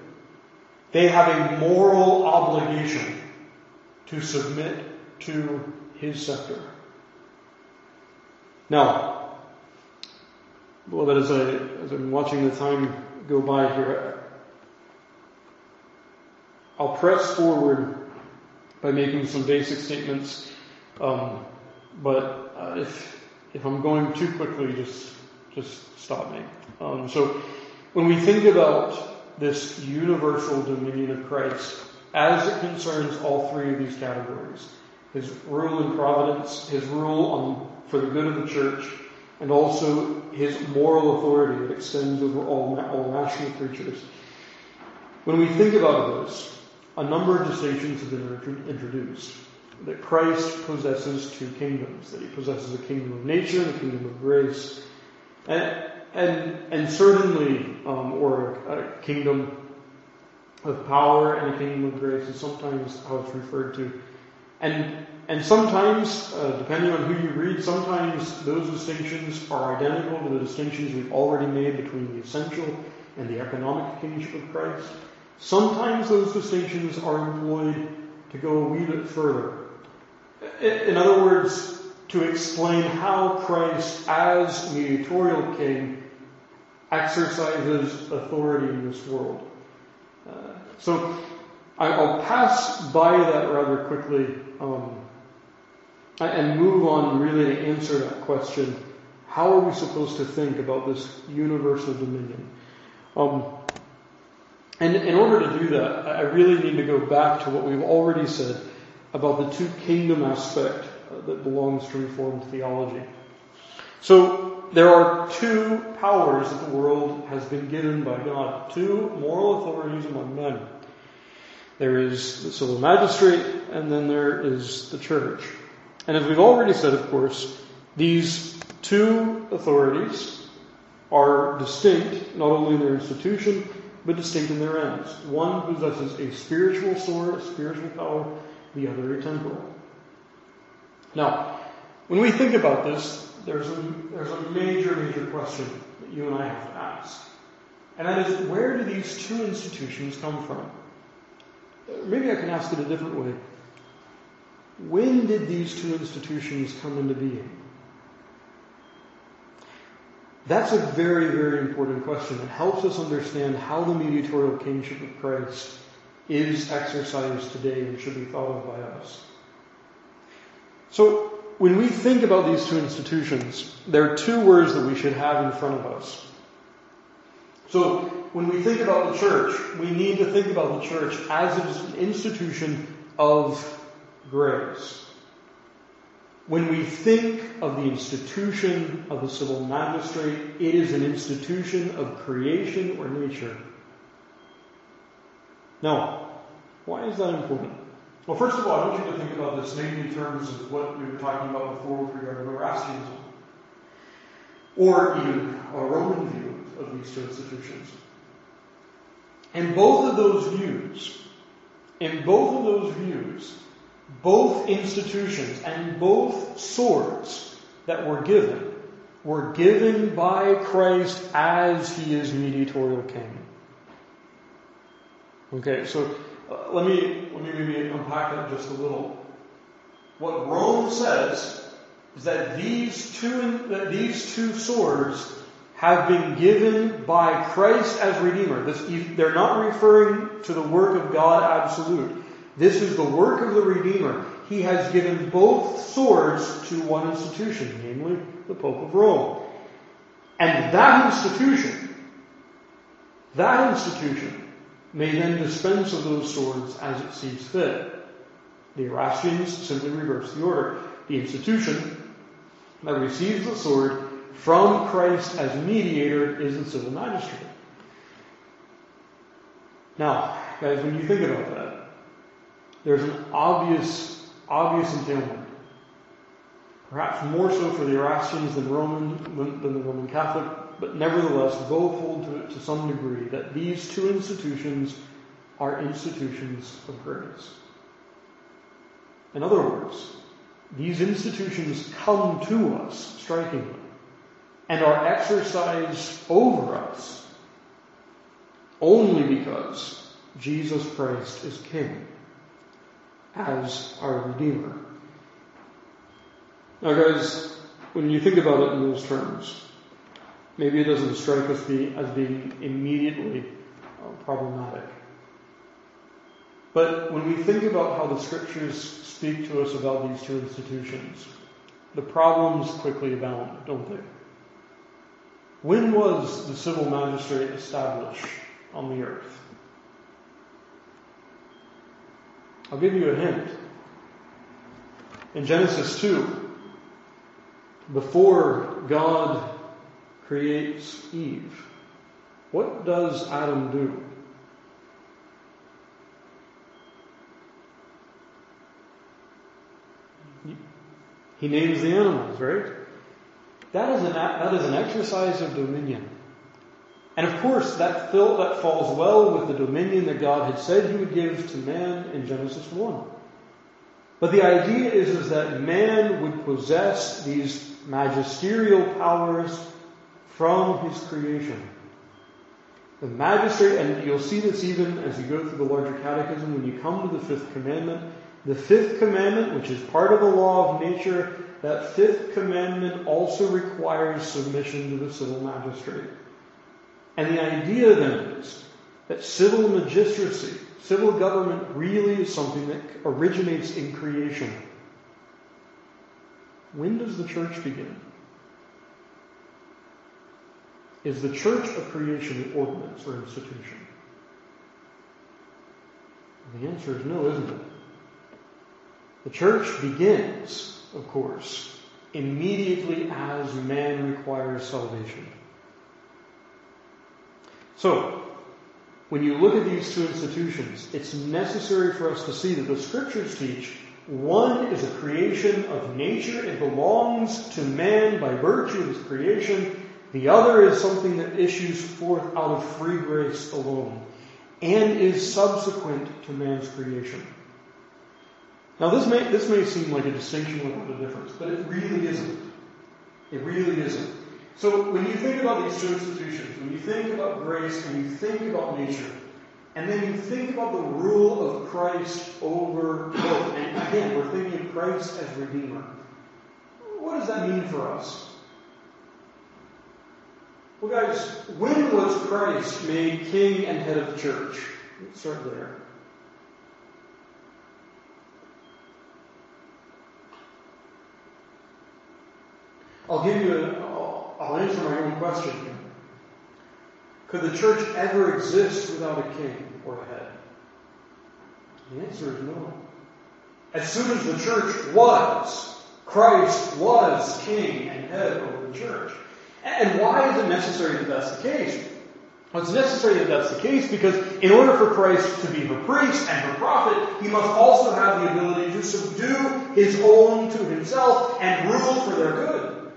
They have a moral obligation to submit to his scepter. Now, beloved, as, I, as I'm watching the time go by here, I'll press forward by making some basic statements, um, but uh, if if I'm going too quickly, just just stop me. Um, so when we think about this universal dominion of Christ, as it concerns all three of these categories, his rule and providence, his rule on for the good of the church, and also his moral authority that extends over all, all national creatures. When we think about those, a number of distinctions have been introduced that Christ possesses two kingdoms, that he possesses a kingdom of nature and a kingdom of grace. And, and, and certainly, um, or a, a kingdom of power and a kingdom of grace is sometimes how it's referred to. And, and sometimes, uh, depending on who you read, sometimes those distinctions are identical to the distinctions we've already made between the essential and the economic kingship of Christ. Sometimes those distinctions are employed to go a wee bit further in other words, to explain how Christ, as mediatorial king, exercises authority in this world. Uh, so I'll pass by that rather quickly um, and move on really to answer that question. How are we supposed to think about this universal dominion? Um, and in order to do that, I really need to go back to what we've already said about the two kingdom aspect that belongs to Reformed theology. So there are two powers that the world has been given by God, two moral authorities among men. There is the civil magistrate, and then there is the church. And as we've already said, of course, these two authorities are distinct, not only in their institution, but distinct in their ends. One possesses a spiritual sword, a spiritual power, the other temporal. Now, when we think about this, there's a, there's a major, major question that you and I have to ask. And that is, where do these two institutions come from? Maybe I can ask it a different way. When did these two institutions come into being? That's a very, very important question. It helps us understand how the mediatorial kingship of Christ is exercised today and should be thought of by us. So, when we think about these two institutions, there are two words that we should have in front of us. So, when we think about the church, we need to think about the church as an institution of grace. When we think of the institution of the civil magistrate, it is an institution of creation or nature. Now, why is that important? Well, first of all, I want you to think about this maybe in terms of what we were talking about before with regard to Erastianism, or even a Roman view of these two institutions. And both of those views, in both of those views, both institutions and both swords that were given were given by Christ as he is mediatorial king. Okay, so uh, let me let me maybe unpack that just a little. What Rome says is that these two that these two swords have been given by Christ as Redeemer. This, they're not referring to the work of God absolute. This is the work of the Redeemer. He has given both swords to one institution, namely the Pope of Rome. And that institution, that institution may then dispense of those swords as it sees fit. The Erastians simply reverse the order. The institution that receives the sword from Christ as mediator is the civil magistrate. Now, guys, when you think about that, there's an obvious, obvious entailment. Perhaps more so for the Erastians than Roman than the Roman Catholic, but nevertheless, both hold to it to some degree that these two institutions are institutions of grace. In other words, these institutions come to us strikingly and are exercised over us only because Jesus Christ is King as our Redeemer. Now guys, when you think about it in those terms, maybe it doesn't strike us as being immediately uh, problematic. But when we think about how the scriptures speak to us about these two institutions, the problems quickly abound, don't they? When was the civil magistrate established on the earth? I'll give you a hint. In Genesis 2, before God creates Eve, what does Adam do? He names the animals, right? That is an, that is an exercise of dominion. And of course, that, fill, that falls well with the dominion that God had said he would give to man in Genesis 1. But the idea is, is that man would possess these magisterial powers from his creation. The magistrate, and you'll see this even as you go through the larger catechism, when you come to the fifth commandment, the fifth commandment, which is part of the law of nature, that fifth commandment also requires submission to the civil magistrate. And the idea then is that civil magistracy, civil government really is something that originates in creation. When does the church begin? Is the church a creation an ordinance or institution? The answer is no, isn't it? The church begins of course, immediately as man requires salvation. So, when you look at these two institutions, it's necessary for us to see that the scriptures teach one is a creation of nature. It belongs to man by virtue of his creation. The other is something that issues forth out of free grace alone and is subsequent to man's creation. Now this may, this may seem like a distinction without a difference, but it really isn't. It really isn't. So when you think about these two institutions, when you think about grace and you think about nature, and then you think about the rule of Christ over both, and again, we're thinking of Christ as Redeemer. What does that mean for us? Well, guys, when was Christ made king and head of the church? Let's start there. I'll give you a, I'll, I'll answer my own question here. Could the church ever exist without a king or a head? The answer is no. As soon as the church was, Christ was king and head over the church. And why is it necessary that that's the case? Well, it's necessary that that's the case because in order for Christ to be her priest and her prophet, he must also have the ability to subdue his own to himself and rule for their good.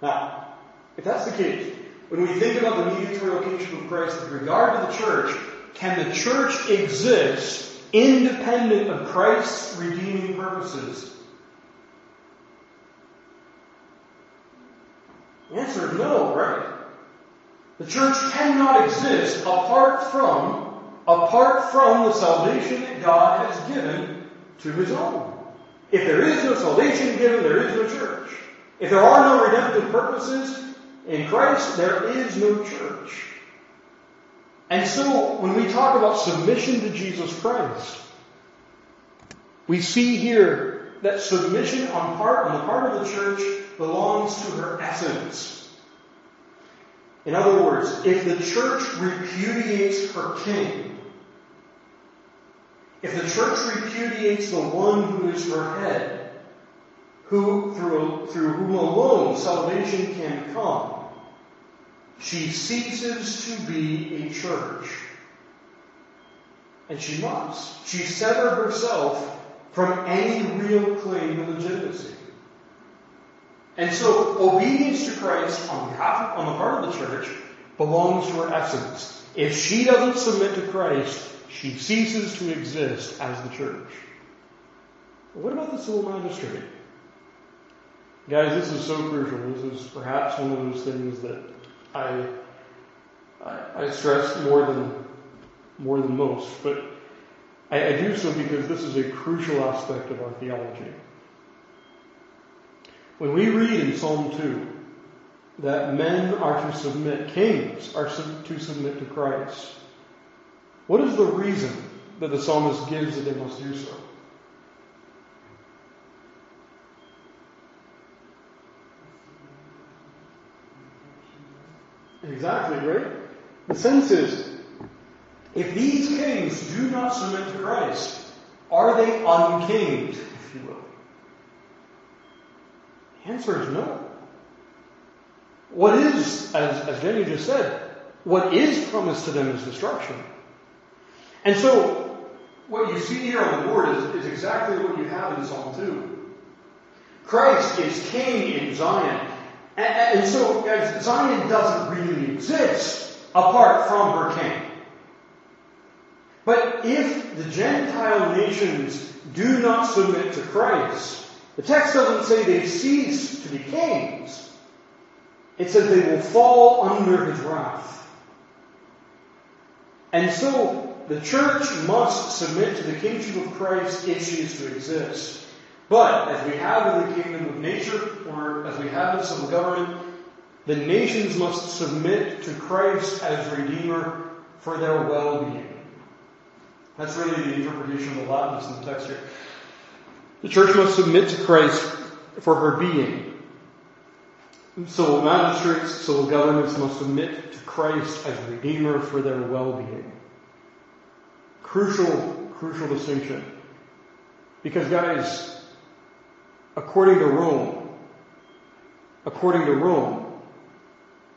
Now, if that's the case, when we think about the mediatorial kingship of Christ with regard to the church, can the church exist independent of Christ's redeeming purposes? Answer is no, right? The church cannot exist apart from, apart from the salvation that God has given to his own. If there is no salvation given, there is no church. If there are no redemptive purposes in Christ, there is no church. And so, when we talk about submission to Jesus Christ, we see here that submission on part, on the part of the church belongs to her essence. In other words, if the church repudiates her king, if the church repudiates the one who is her head, who through, through whom alone salvation can come, she ceases to be a church. And she must. She severed herself from any real claim to legitimacy. And so obedience to Christ on behalf on the part of the church belongs to her essence. If she doesn't submit to Christ, she ceases to exist as the church. what about the civil magistrate? Guys, this is so crucial. This is perhaps one of those things that I, I, I stress more than, more than most, but I, I do so because this is a crucial aspect of our theology. When we read in Psalm 2 that men are to submit, kings are to submit to Christ, what is the reason that the psalmist gives that they must do so? Exactly, right? The sense is, if these kings do not submit to Christ, are they unkinged, if you will? Answer is no. What is, as, as Jenny just said, what is promised to them is destruction. And so, what you see here on the board is, is exactly what you have in Psalm 2. Christ is king in Zion. And, and so, guys, Zion doesn't really exist apart from her king. But if the Gentile nations do not submit to Christ, the text doesn't say they cease to be kings. It says they will fall under his wrath. And so the church must submit to the kingship of Christ if she is to exist. But as we have in the kingdom of nature, or as we have in civil government, the nations must submit to Christ as Redeemer for their well-being. That's really the interpretation of the Latin in the text here. The church must submit to Christ for her being. Civil magistrates, civil governments must submit to Christ as Redeemer for their well-being. Crucial, crucial distinction. Because guys, according to Rome, according to Rome,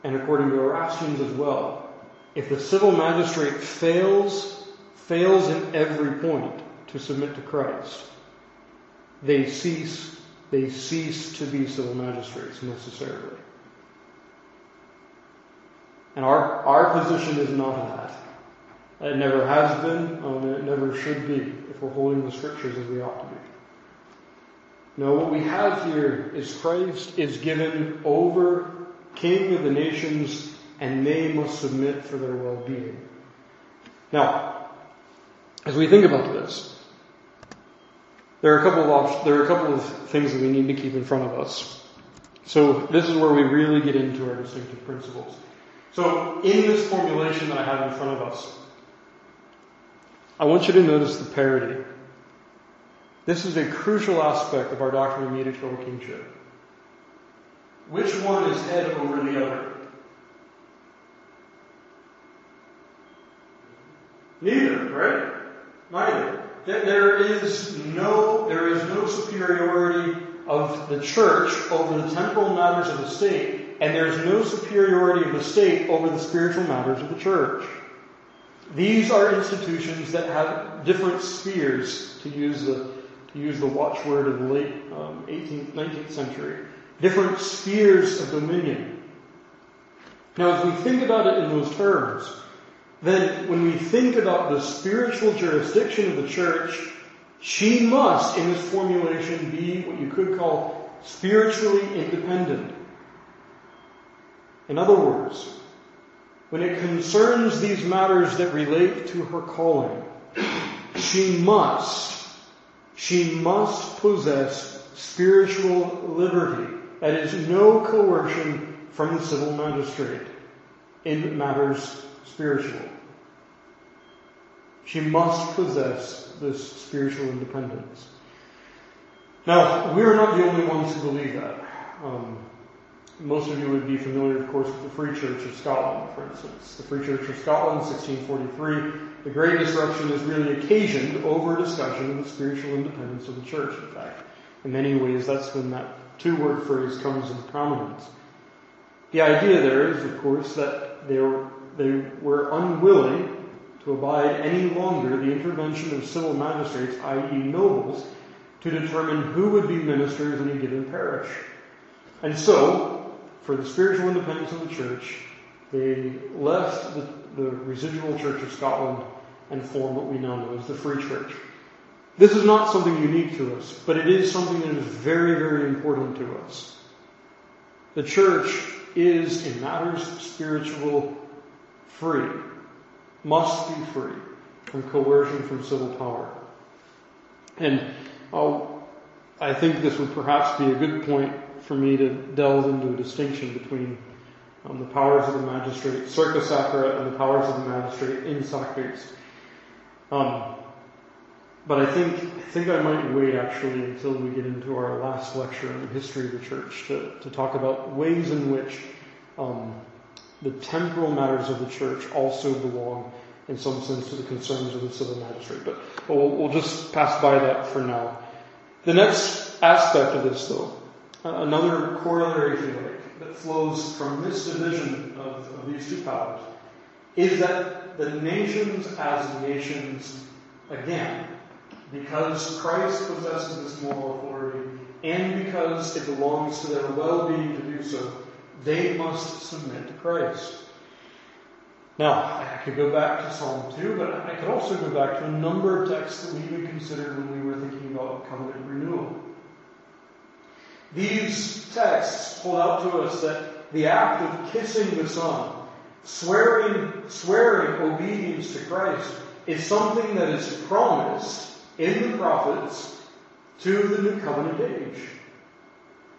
and according to Erastians as well, if the civil magistrate fails, fails in every point to submit to Christ, they cease, they cease to be civil magistrates necessarily. And our, our position is not that. It never has been, um, it never should be, if we're holding the scriptures as we ought to be. No, what we have here is Christ is given over king of the nations and they must submit for their well-being. Now, as we think about this, there are a couple of there are a couple of things that we need to keep in front of us. So this is where we really get into our distinctive principles. So in this formulation that I have in front of us, I want you to notice the parity. This is a crucial aspect of our doctrine of mediatorial kingship. Which one is head over the other? Neither, right? Neither. There is no, there is no superiority of the church over the temporal matters of the state, and there is no superiority of the state over the spiritual matters of the church. These are institutions that have different spheres, to use the, to use the watchword of the late um, 18th, 19th century. Different spheres of dominion. Now, as we think about it in those terms, then when we think about the spiritual jurisdiction of the church, she must, in this formulation, be what you could call spiritually independent. In other words, when it concerns these matters that relate to her calling, she must, she must possess spiritual liberty. That is, no coercion from the civil magistrate in matters spiritual. She must possess this spiritual independence. Now, we're not the only ones who believe that. Um, most of you would be familiar, of course, with the Free Church of Scotland, for instance. The Free Church of Scotland, 1643. The Great Disruption is really occasioned over discussion of the spiritual independence of the church, in fact. In many ways, that's when that two-word phrase comes into prominence. The idea there is, of course, that there they were unwilling to abide any longer the intervention of civil magistrates, i.e. nobles, to determine who would be ministers in a given parish. And so, for the spiritual independence of the church, they left the, the residual Church of Scotland and formed what we now know as the Free Church. This is not something unique to us, but it is something that is very, very important to us. The church is, in matters spiritual, free, must be free from coercion from civil power. And uh, I think this would perhaps be a good point for me to delve into a distinction between um, the powers of the magistrate, circa sacra, and the powers of the magistrate in sacris. Um, but I think I think I might wait actually until we get into our last lecture on the history of the church to, to talk about ways in which um, the temporal matters of the church also belong in some sense to the concerns of the civil magistrate. But, but we'll, we'll just pass by that for now. The next aspect of this, though, another corollary, if you like, that flows from this division of, of these two powers is that the nations as nations, again, because Christ possesses this moral authority and because it belongs to their well-being to do so, they must submit to Christ. Now, I could go back to Psalm 2, but I could also go back to a number of texts that we even considered when we were thinking about covenant renewal. These texts hold out to us that the act of kissing the Son, swearing, swearing obedience to Christ, is something that is promised in the prophets to the new covenant age.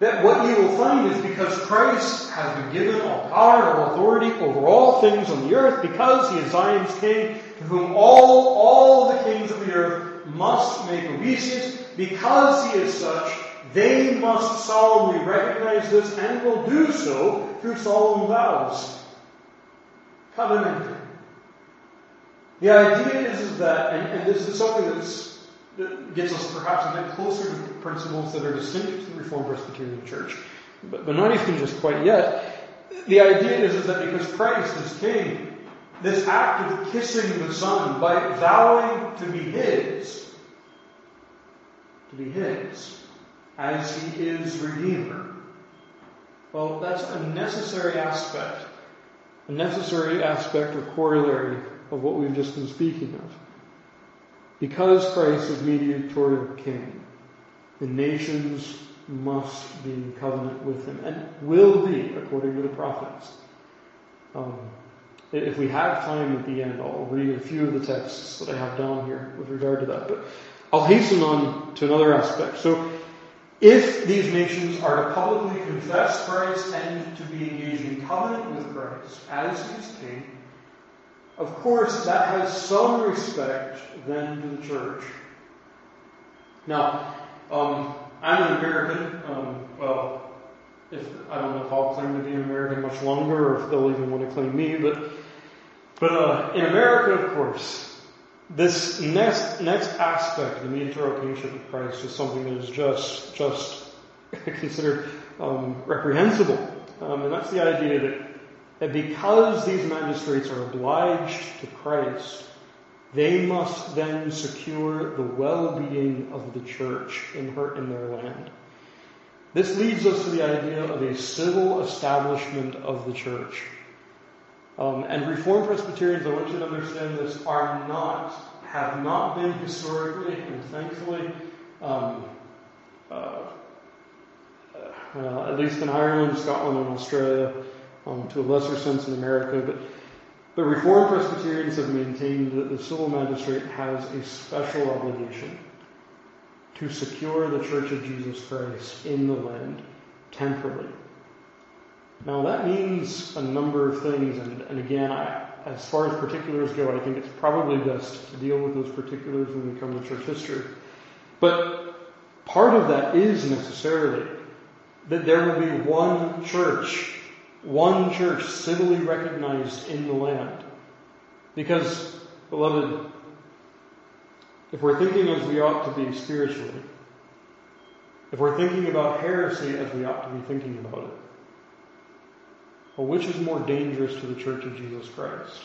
That what you will find is because Christ has been given all power and all authority over all things on the earth, because he is Zion's king, to whom all, all the kings of the earth must make obeisance, because he is such, they must solemnly recognize this and will do so through solemn vows. Covenant. The idea is, is that, and, and, this is something that gets us perhaps a bit closer to principles that are distinct to the Reformed Presbyterian Church, but, but not even just quite yet. The idea is, is that because Christ is King, this act of kissing the Son by vowing to be His, to be His, as he is Redeemer. Well, that's a necessary aspect, a necessary aspect or corollary of what we've just been speaking of. Because Christ is mediatorial king, the nations must be in covenant with him and will be according to the prophets. Um, if we have time at the end, I'll read a few of the texts that I have down here with regard to that. But I'll hasten on to another aspect. So, if these nations are to publicly confess Christ and to be engaged in covenant with Christ as his king, of course that has some respect then to the church. Now, um, I'm an American. Um, well, if I don't know if I'll claim to be an American much longer, or if they'll even want to claim me, but but uh, in America, of course, this next next aspect of the mediatorial kingship of Christ is something that is just just considered um, reprehensible, um, and that's the idea that that because these magistrates are obliged to Christ, they must then secure the well-being of the church in her in their land. This leads us to the idea of a civil establishment of the church. Um, and Reformed Presbyterians, I want you to understand this, are not, have not been historically and thankfully, um, uh, uh, at least in Ireland, Scotland, and Australia, um, to a lesser sense in America, but but Reformed Presbyterians have maintained that the civil magistrate has a special obligation to secure the Church of Jesus Christ in the land temporally. Now that means a number of things, and, and again, I, as far as particulars go, I think it's probably best to deal with those particulars when we come to church history. But part of that is necessarily that there will be one church, one church civilly recognized in the land. Because, beloved, if we're thinking as we ought to be spiritually, if we're thinking about heresy as we ought to be thinking about it, well, which is more dangerous to the Church of Jesus Christ?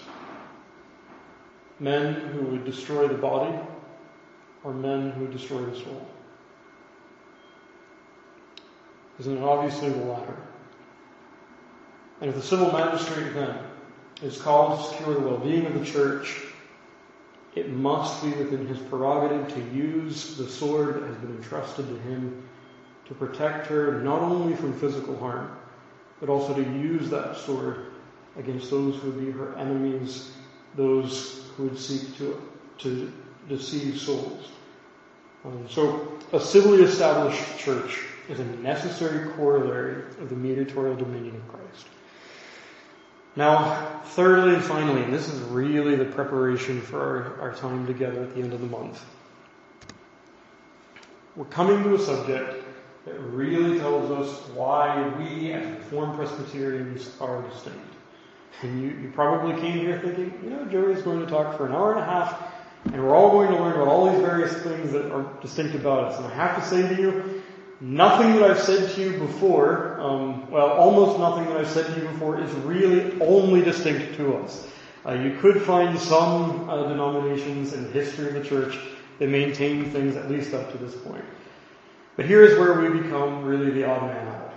Men who would destroy the body or men who would destroy the soul? Isn't it obviously the latter? And if the civil magistrate then is called to secure the well-being of the church, it must be within his prerogative to use the sword that has been entrusted to him to protect her not only from physical harm, but also to use that sword against those who would be her enemies, those who would seek to, to deceive souls. Um, so, a civilly established church is a necessary corollary of the mediatorial dominion of Christ. Now, thirdly and finally, and this is really the preparation for our, our time together at the end of the month, we're coming to a subject that really tells us why we as Reformed Presbyterians are distinct. And you, you probably came here thinking, you know, Joey's going to talk for an hour and a half, and we're all going to learn about all these various things that are distinct about us. And I have to say to you, nothing that I've said to you before, um, well, almost nothing that I've said to you before is really only distinct to us. Uh, you could find some uh, denominations in the history of the church that maintain things at least up to this point. But here's where we become really the odd man out.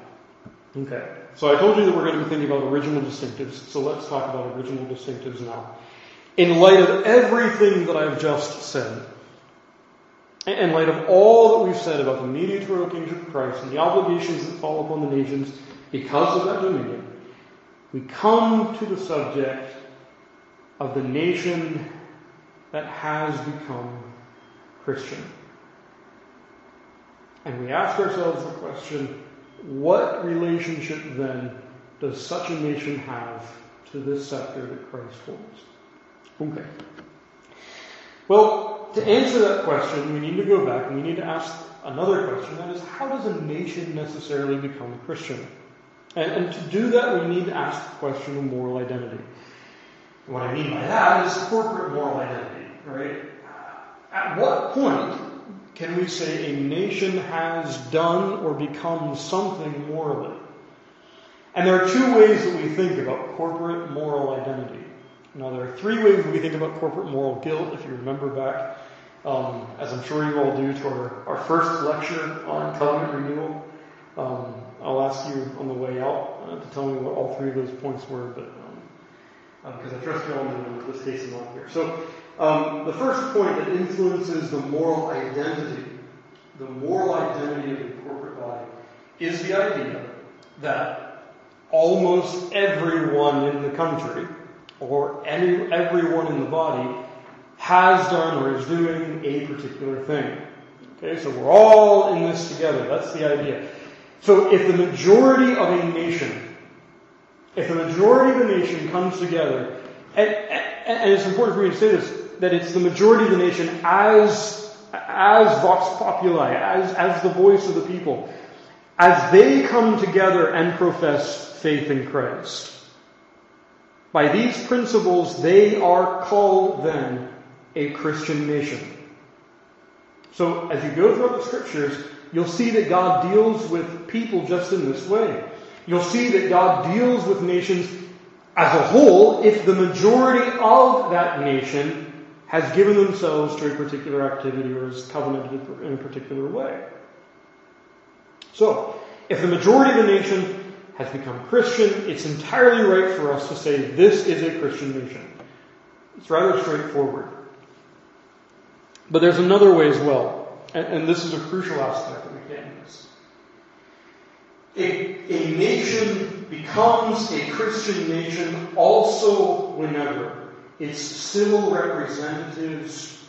Okay. So I told you that we're going to be thinking about original distinctives, so let's talk about original distinctives now. In light of everything that I've just said, in light of all that we've said about the mediatorial kingship of Christ and the obligations that fall upon the nations because of that dominion, we come to the subject of the nation that has become Christian. And we ask ourselves the question, what relationship then does such a nation have to this scepter that Christ holds? Okay. Well, to answer that question, we need to go back and we need to ask another question. That is, how does a nation necessarily become a Christian? And, and to do that, we need to ask the question of moral identity. what I mean by that is corporate moral identity, right? At what point can we say a nation has done or become something morally? And there are two ways that we think about corporate moral identity. Now, there are three ways that we think about corporate moral guilt, if you remember back, um, as I'm sure you all do, to our, our first lecture on covenant renewal. Um, I'll ask you on the way out uh, to tell me what all three of those points were, but because um, uh, I trust you all know this case is not here. So, um, the first point that influences the moral identity the moral identity of the corporate body is the idea that almost everyone in the country or any, everyone in the body has done or is doing a particular thing. Okay, so we're all in this together. That's the idea. So if the majority of a nation, if the majority of a nation comes together, and, and it's important for me to say this, that it's the majority of the nation as, as vox populi, as, as the voice of the people, as they come together and profess faith in Christ. By these principles, they are called then a Christian nation. So as you go through the scriptures, you'll see that God deals with people just in this way. You'll see that God deals with nations as a whole if the majority of that nation has given themselves to a particular activity or is covenanted in a particular way. So, if the majority of the nation has become Christian, it's entirely right for us to say this is a Christian nation. It's rather straightforward. But there's another way as well, and, and this is a crucial aspect that we can't miss. A, a nation becomes a Christian nation also whenever its civil representatives,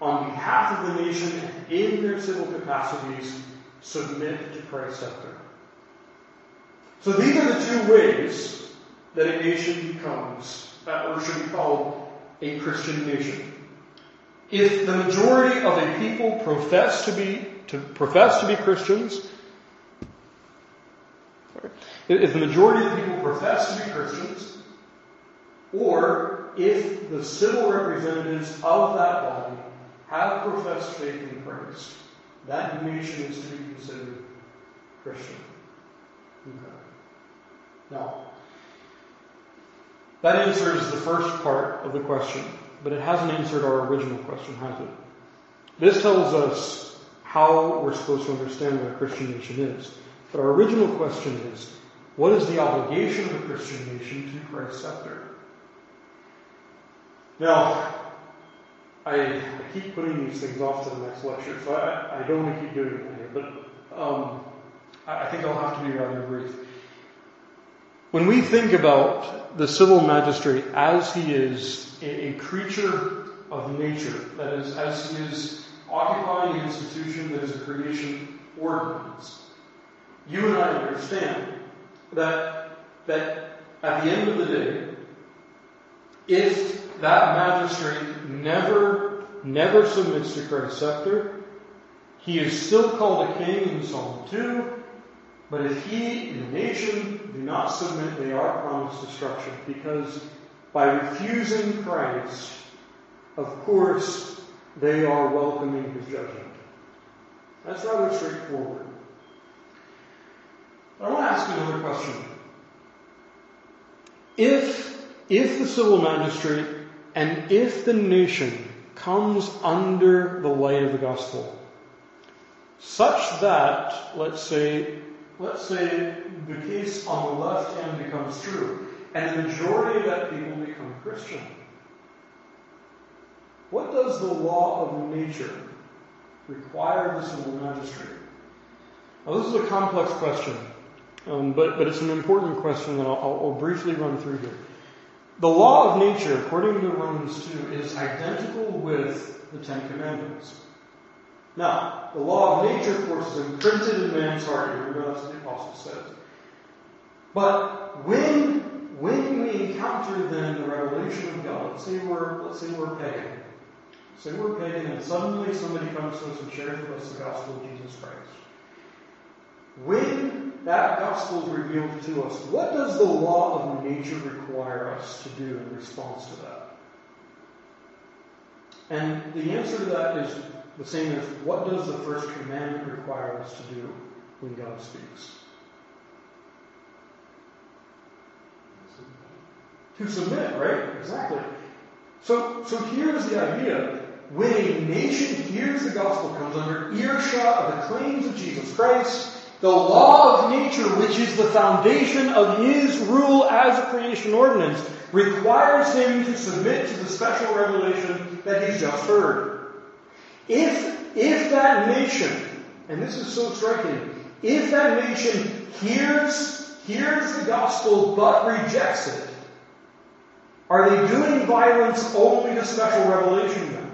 on behalf of the nation in their civil capacities, submit to Christ's scepter. So these are the two ways that a nation becomes, or should be called, a Christian nation. If the majority of a people profess to be to profess to be Christians, if the majority of people profess to be Christians, or if the civil representatives of that body have professed faith in Christ, that nation is to be considered Christian. Okay. Now, that answers the first part of the question, but it hasn't answered our original question, has it? This tells us how we're supposed to understand what a Christian nation is. But our original question is, what is the obligation of a Christian nation to Christ's scepter? Now, I, keep putting these things off to the next lecture, so I, I don't want to keep doing it here, but um, I, I think I'll have to be rather brief. When we think about the civil magistrate as he is a, creature of nature, that is, as he is occupying an institution that is a creation ordinance, you and I understand that, that at the end of the day, if that magistrate never, never submits to Christ's scepter, he is still called a king in Psalm 2, but if he and the nation do not submit, they are promised destruction, because by refusing Christ, of course, they are welcoming his judgment. That's rather straightforward. But I want to ask another question. If, if the civil magistrate and if the nation comes under the light of the gospel, such that, let's say, let's say the case on the left hand becomes true, and the majority of that people become Christian. What does the law of nature require the civil magistrate? Now, this is a complex question. Um, but, but it's an important question that I'll, I'll, briefly run through here. The law of nature, according to Romans 2, is identical with the Ten Commandments. Now, the law of nature, of course, is imprinted in man's heart. You remember that's what the apostle says. But when, when we encounter then the revelation of God, let's say we're, let's say we're pagan. Say we're pagan and suddenly somebody comes to us and shares with us the gospel of Jesus Christ. When that gospel is revealed to us, what does the law of nature require us to do in response to that? And the answer to that is the same as what does the first commandment require us to do when God speaks? To submit, right? Exactly. So, so here's the idea. When a nation hears the gospel, comes under earshot of the claims of Jesus Christ, the law of nature, which is the foundation of his rule as a creation ordinance, requires him to submit to the special revelation that he's just heard. If, if that nation, and this is so striking, if that nation hears, hears the gospel but rejects it, are they doing violence only to special revelation then?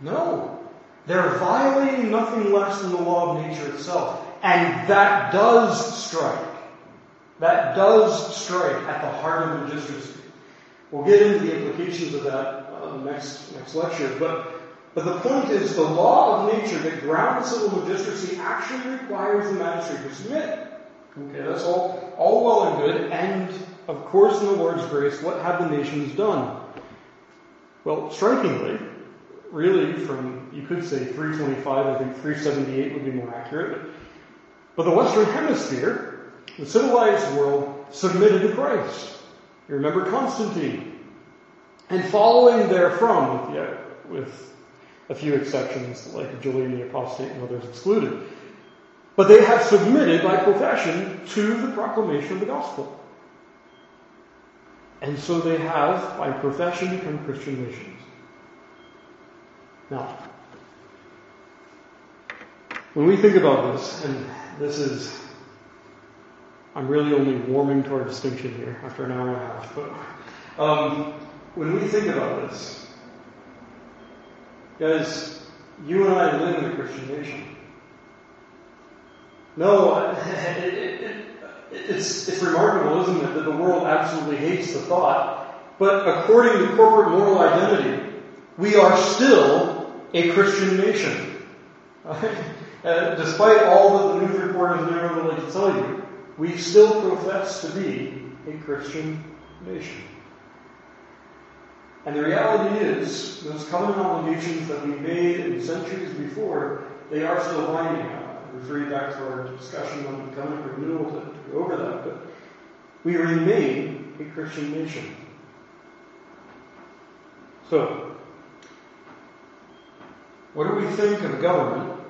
No. They're violating nothing less than the law of nature itself. And that does strike. That does strike at the heart of magistracy. We'll get into the implications of that uh, next next lecture, but but the point is the law of nature that grounds civil magistracy actually requires the magistrate to submit. Okay, that's all all well and good, and of course in the Lord's grace, what have the nations done? Well, strikingly, really from, you could say 325, I think 378 would be more accurate. But the Western Hemisphere, the civilized world, submitted to Christ. You remember Constantine. And following therefrom, with, with a few exceptions, like Julian the Apostate and others excluded. But they have submitted by profession to the proclamation of the gospel. And so they have, by profession, become Christian nations. Now, when we think about this, and this is, I'm really only warming to our distinction here after an hour and a half, but um, when we think about this, guys, you and I live in a Christian nation. No, it, it, it, it's, it's remarkable, isn't it, that the world absolutely hates the thought, but according to corporate moral identity, we are still a Christian nation. uh, despite all that the news reporters never really to tell you, we still profess to be a Christian nation. And the reality is, those covenant obligations that we made in centuries before, they are still binding. I refer you back to our discussion on the covenant renewal to, go over that, but we remain a Christian nation. So, what do we think of a government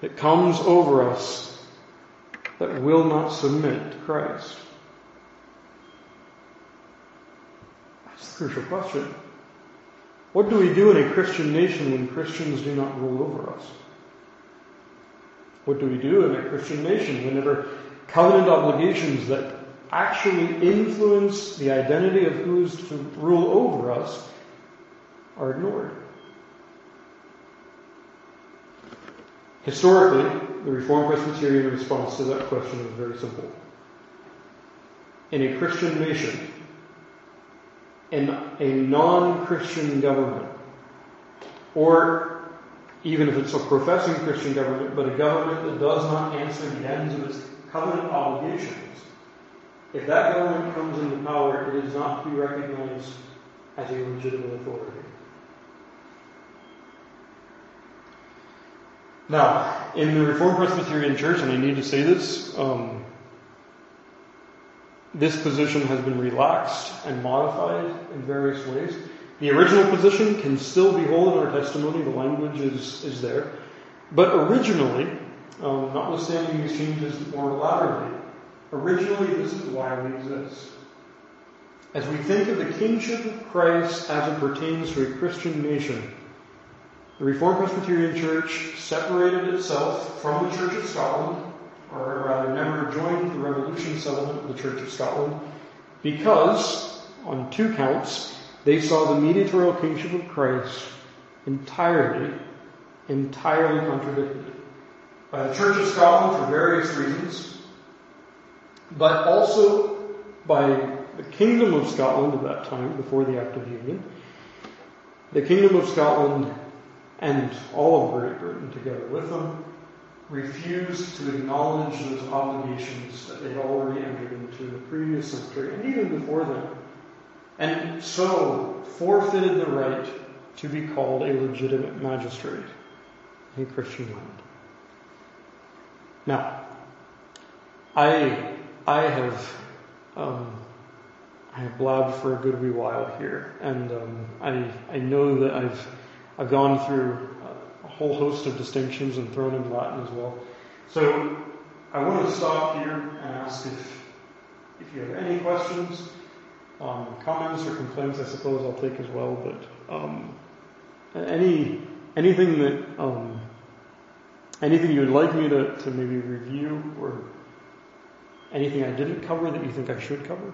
that comes over us that will not submit to Christ? That's the crucial question. What do we do in a Christian nation when Christians do not rule over us? What do we do in a Christian nation whenever covenant obligations that actually influence the identity of who's to rule over us are ignored? Historically, the Reformed Presbyterian response to that question is very simple. In a Christian nation, in a non-Christian government, or even if it's a professing Christian government, but a government that does not answer the ends of its covenant obligations, if that government comes into power, it is not to be recognized as a legitimate authority. Now, in the Reformed Presbyterian Church, and I need to say this, um, this position has been relaxed and modified in various ways. The original position can still be held in our testimony, the language is, is there. But originally, um, notwithstanding these changes more elaborately, originally this is why we exist. As we think of the kingship of Christ as it pertains to a Christian nation, the Reformed Presbyterian Church separated itself from the Church of Scotland, or rather never joined the Revolution settlement of the Church of Scotland, because, on two counts, they saw the mediatorial kingship of Christ entirely, entirely contradicted by the Church of Scotland for various reasons, but also by the Kingdom of Scotland at that time, before the Act of Union. The Kingdom of Scotland and all of Great Britain together with them, refused to acknowledge those obligations that they'd already entered into in the previous century and even before then, and so forfeited the right to be called a legitimate magistrate in Christian land. Now, I I have um, I have blabbed for a good wee while here, and um, I I know that I've I've gone through a whole host of distinctions and thrown in Latin as well. So I want to stop here and ask if, if you have any questions. Um, comments or complaints, I suppose, I'll take as well. But um, any anything that um, anything you would like me to, to maybe review or anything I didn't cover that you think I should cover?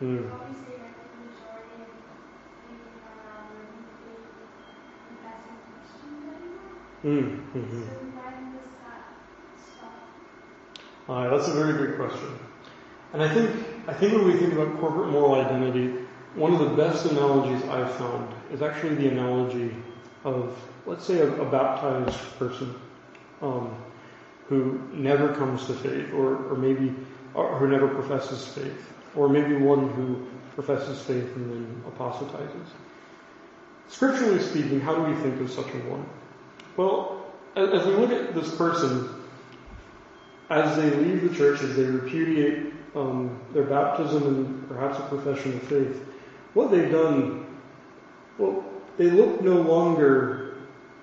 Mm. Mm, mm-hmm. Uh, that's a very good question. And I think, I think when we think about corporate moral identity, one of the best analogies I've found is actually the analogy of, let's say, a, a baptized person um, who never comes to faith, or, or maybe or who never professes faith, or maybe one who professes faith and then apostatizes. Scripturally speaking, how do we think of such a one? Well, as we look at this person, as they leave the church, as they repudiate um, their baptism and perhaps a profession of faith, what they've done, well, they look no longer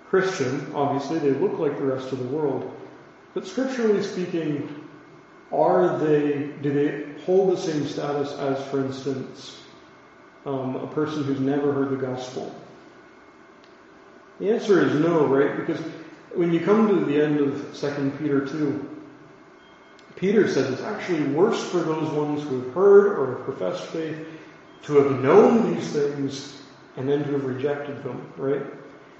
Christian, obviously, they look like the rest of the world. But scripturally speaking, are they, do they hold the same status as, for instance, um, a person who's never heard the gospel? The answer is no, right? Because when you come to the end of 2 Peter 2, Peter says it's actually worse for those ones who have heard or have professed faith to have known these things and then to have rejected them, right?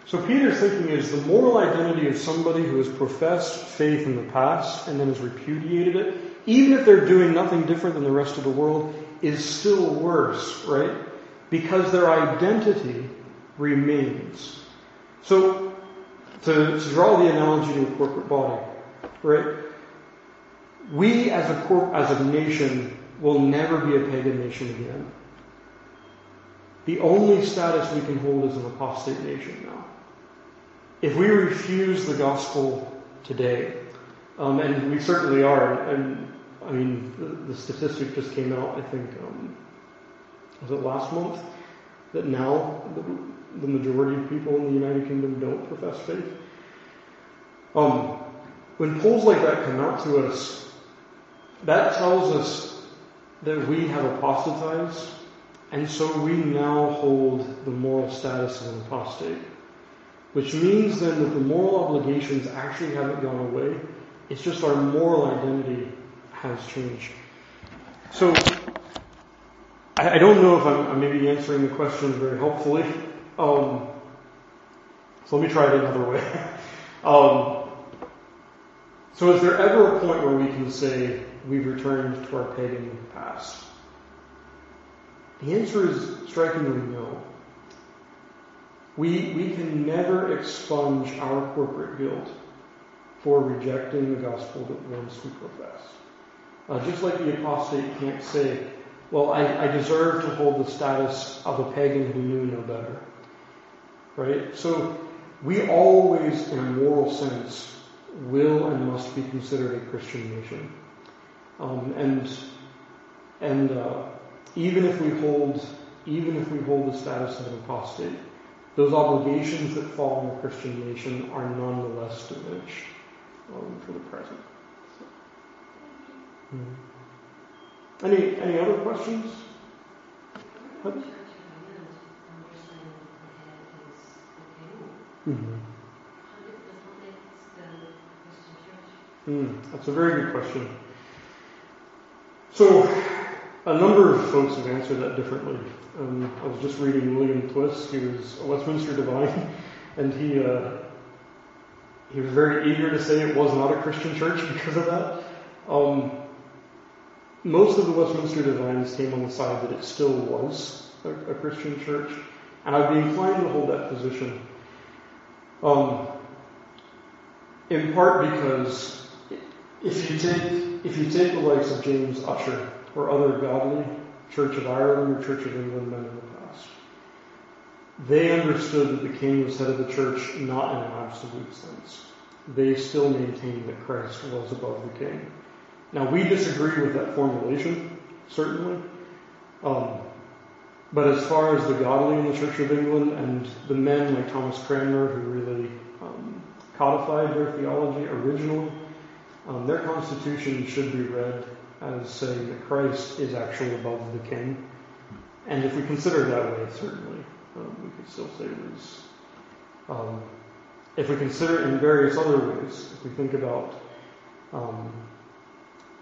So Peter's thinking is the moral identity of somebody who has professed faith in the past and then has repudiated it, even if they're doing nothing different than the rest of the world, is still worse, right? Because their identity remains. So, to, to draw the analogy to a corporate body, right? We as a corp, as a nation will never be a pagan nation again. The only status we can hold is an apostate nation now. If we refuse the gospel today, um, and we certainly are, and I mean, the, the statistic just came out, I think, um, was it last month? That now the, the, majority of people in the United Kingdom don't profess faith. Um, when polls like that come out to us, that tells us that we have apostatized, and so we now hold the moral status of an apostate. Which means then that the moral obligations actually haven't gone away. It's just our moral identity has changed. So, I, I don't know if I'm, I'm, maybe answering the question very helpfully. Um, so let me try it another way. um, so is there ever a point where we can say we've returned to our pagan past? The answer is strikingly no. We, we can never expunge our corporate guilt for rejecting the gospel that once we professed. Uh, just like the apostate can't say, well, I, I deserve to hold the status of a pagan who knew no better. Right? So we always, in a moral sense, will and must be considered a Christian nation. Um, and and uh, even if we hold even if we hold the status of an apostate, those obligations that fall on the Christian nation are nonetheless diminished um, for the present. Hmm. Any any other questions? Mm-hmm. Mm, that's a very good question. So, a number of folks have answered that differently. Um, I was just reading William Twiss. He was a Westminster divine, and he uh, he was very eager to say it was not a Christian church because of that. Um, most of the Westminster divines came on the side that it still was a, a Christian church, and I'd be inclined to hold that position. Um, in part because if you take if you take the likes of James Ussher or other godly Church of Ireland or Church of England men in the past, they understood that the king was head of the church not in an absolute sense. They still maintained that Christ was above the king. Now we disagree with that formulation, certainly. Um, but as far as the godly in the Church of England and the men like Thomas Cranmer who really um, codified their theology originally, um, their constitution should be read as saying that Christ is actually above the king. And if we consider it that way, certainly, um, we could still say it is. Um, if we consider it in various other ways, if we think about, um,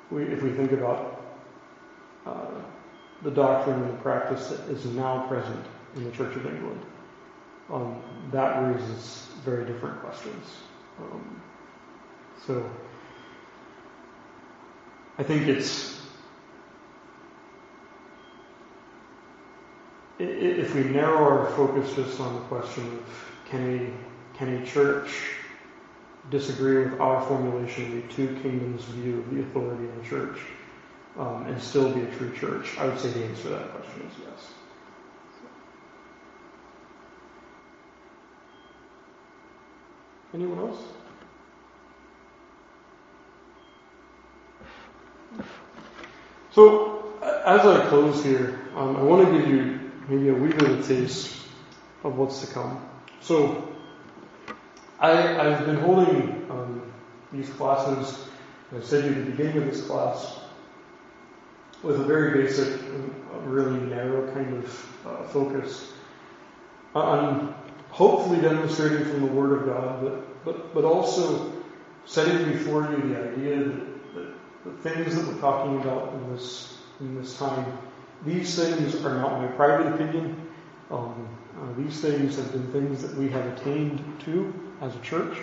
we, if we think about uh, the doctrine and the practice that is now present in the Church of England, um, that raises very different questions. Um, so, I think it's if we narrow our focus just on the question of can a can a church disagree with our formulation of the two kingdoms view of the authority of the church um, and still be a true church? I would say the answer to that question is yes. Anyone else? So, as I close here, um, I want to give you maybe a wee bit of taste of what's to come. So, I, have been holding um, these classes, I said at the beginning of this class, with a very basic, really narrow kind of uh, focus on hopefully demonstrating from the Word of God, but, but, but also setting before you the idea that the things that we're talking about in this, in this time, these things are not my private opinion. Um, uh, these things have been things that we have attained to as a church.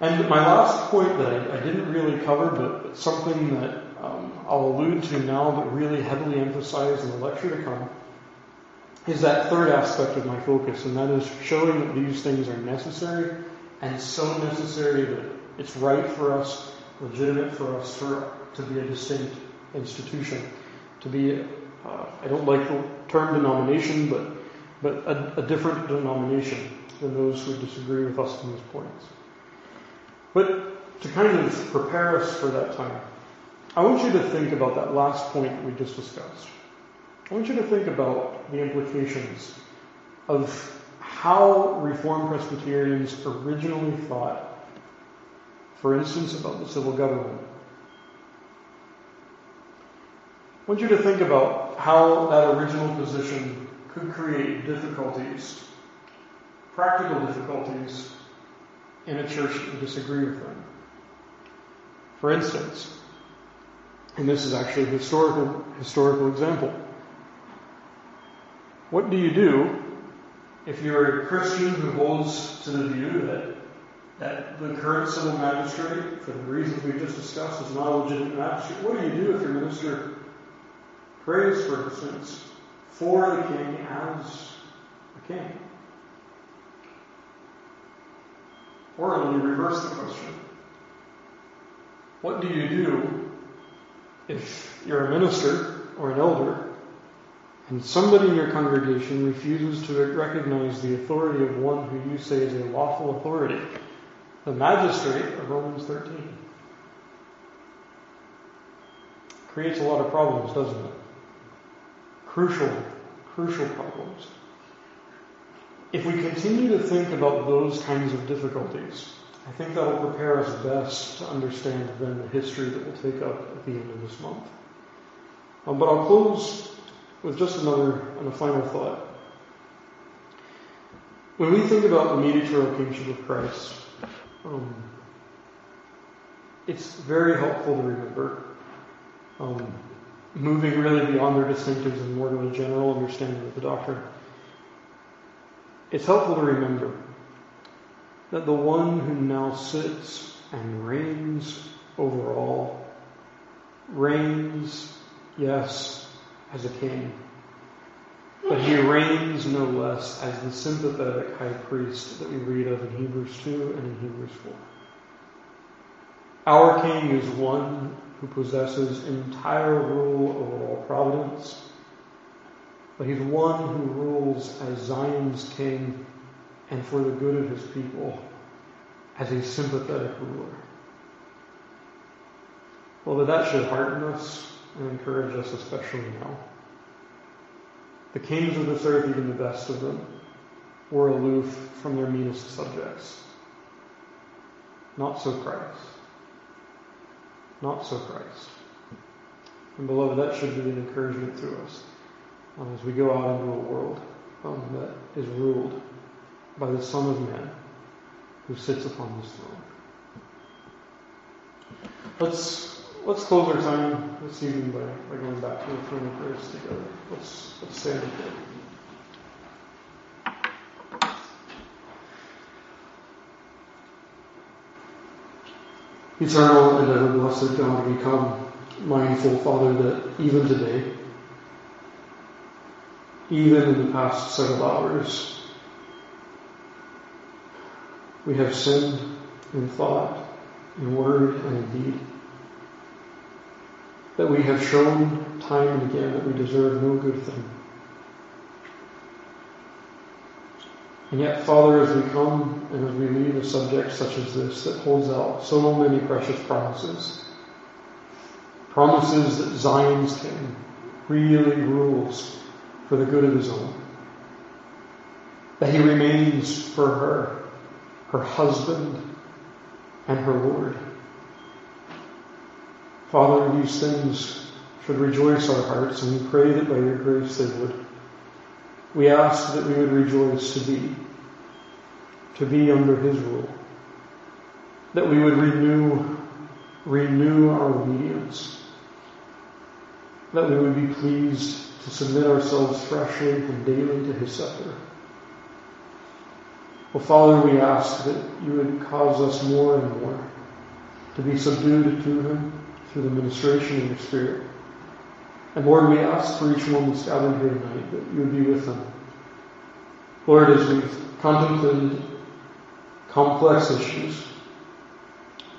And my last point that I, I didn't really cover, but, but something that um, I'll allude to now, but really heavily emphasize in the lecture to come, is that third aspect of my focus, and that is showing that these things are necessary and so necessary that it's right for us legitimate for us to be a distinct institution, to be, uh, I don't like the term denomination, but, but a, a different denomination than those who disagree with us on these points. But to kind of prepare us for that time, I want you to think about that last point that we just discussed. I want you to think about the implications of how Reformed Presbyterians originally thought for instance, about the civil government. I want you to think about how that original position could create difficulties, practical difficulties, in a church that disagree with them. For instance, and this is actually a historical, historical example. What do you do if you're a Christian who holds to the view that that the current civil magistrate, for the reasons we just discussed, is not a legitimate magistrate. What do you do if your minister prays, for instance, for the king as a king? Or let me reverse the question. What do you do if you're a minister or an elder and somebody in your congregation refuses to recognize the authority of one who you say is a lawful authority? The magistrate of Romans 13. Creates a lot of problems, doesn't it? Crucial, crucial problems. If we continue to think about those kinds of difficulties, I think that will prepare us best to understand then the history that we'll take up at the end of this month. Um, but I'll close with just another and a final thought. When we think about the mediatorial kingship of Christ, um, it's very helpful to remember. Um, moving really beyond their distinctives and more to a general understanding of the doctrine. It's helpful to remember that the one who now sits and reigns over all reigns, yes, as a king, but he reigns no less as the sympathetic high priest that we read of in Hebrews 2 and in Hebrews 4. Our king is one who possesses entire rule over all providence, but he's one who rules as Zion's king and for the good of his people as a sympathetic ruler. Well, that should hearten us and encourage us, especially now. The kings of this earth, even the best of them, were aloof from their meanest subjects. Not so Christ. Not so Christ. And beloved, that should be an encouragement to us um, as we go out into a world um, that is ruled by the Son of Man who sits upon his throne. Let's let's close our time this evening by, by going back to the throne of grace together. Let's let's stand and pray. Eternal and ever blessed God, we come mindful, Father, that even today, even in the past several hours, we have sinned in thought, in word, and in deed. That we have shown time and again that we deserve no good thing. And yet, Father, as we come and as we leave a subject such as this that holds out so many precious promises, promises that Zion's King really rules for the good of his own, that he remains for her, her husband, and her Lord. Father, these things should rejoice our hearts, and we pray that by your grace they would. We ask that we would rejoice to be to be under His rule. That we would renew, renew our obedience. That we would be pleased to submit ourselves freshly and daily to His scepter. Well, Father, we ask that you would cause us more and more to be subdued to Him through the ministration of your Spirit. And Lord, we ask for each one that's gathered here tonight that you would be with them. Lord, as we've contemplated complex issues.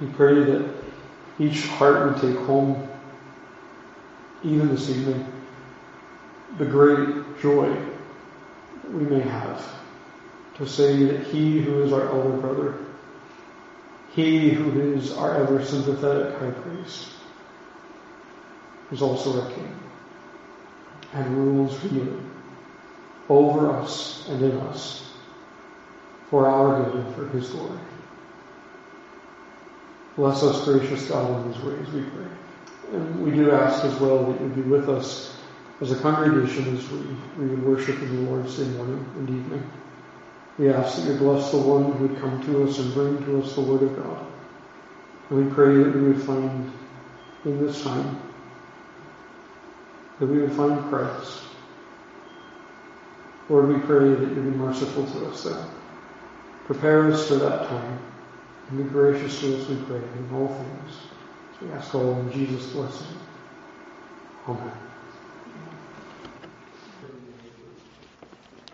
We pray that each heart would take home, even this evening, the great joy that we may have to say that He who is our elder brother, He who is our ever sympathetic high priest, is also our King and rules freely over us and in us for our good and for His glory. Bless us, gracious God, in these ways, we pray. And we do ask as well that you be with us as a congregation as we, we would worship in the Lord's Day morning and evening. We ask that you bless the one who would come to us and bring to us the Word of God. And we pray that we would find in this time that we would find Christ. Lord, we pray that you be merciful to us there. Prepare us for that time. And be gracious to us, we pray, in all things. we ask all in Jesus' blessing. Amen.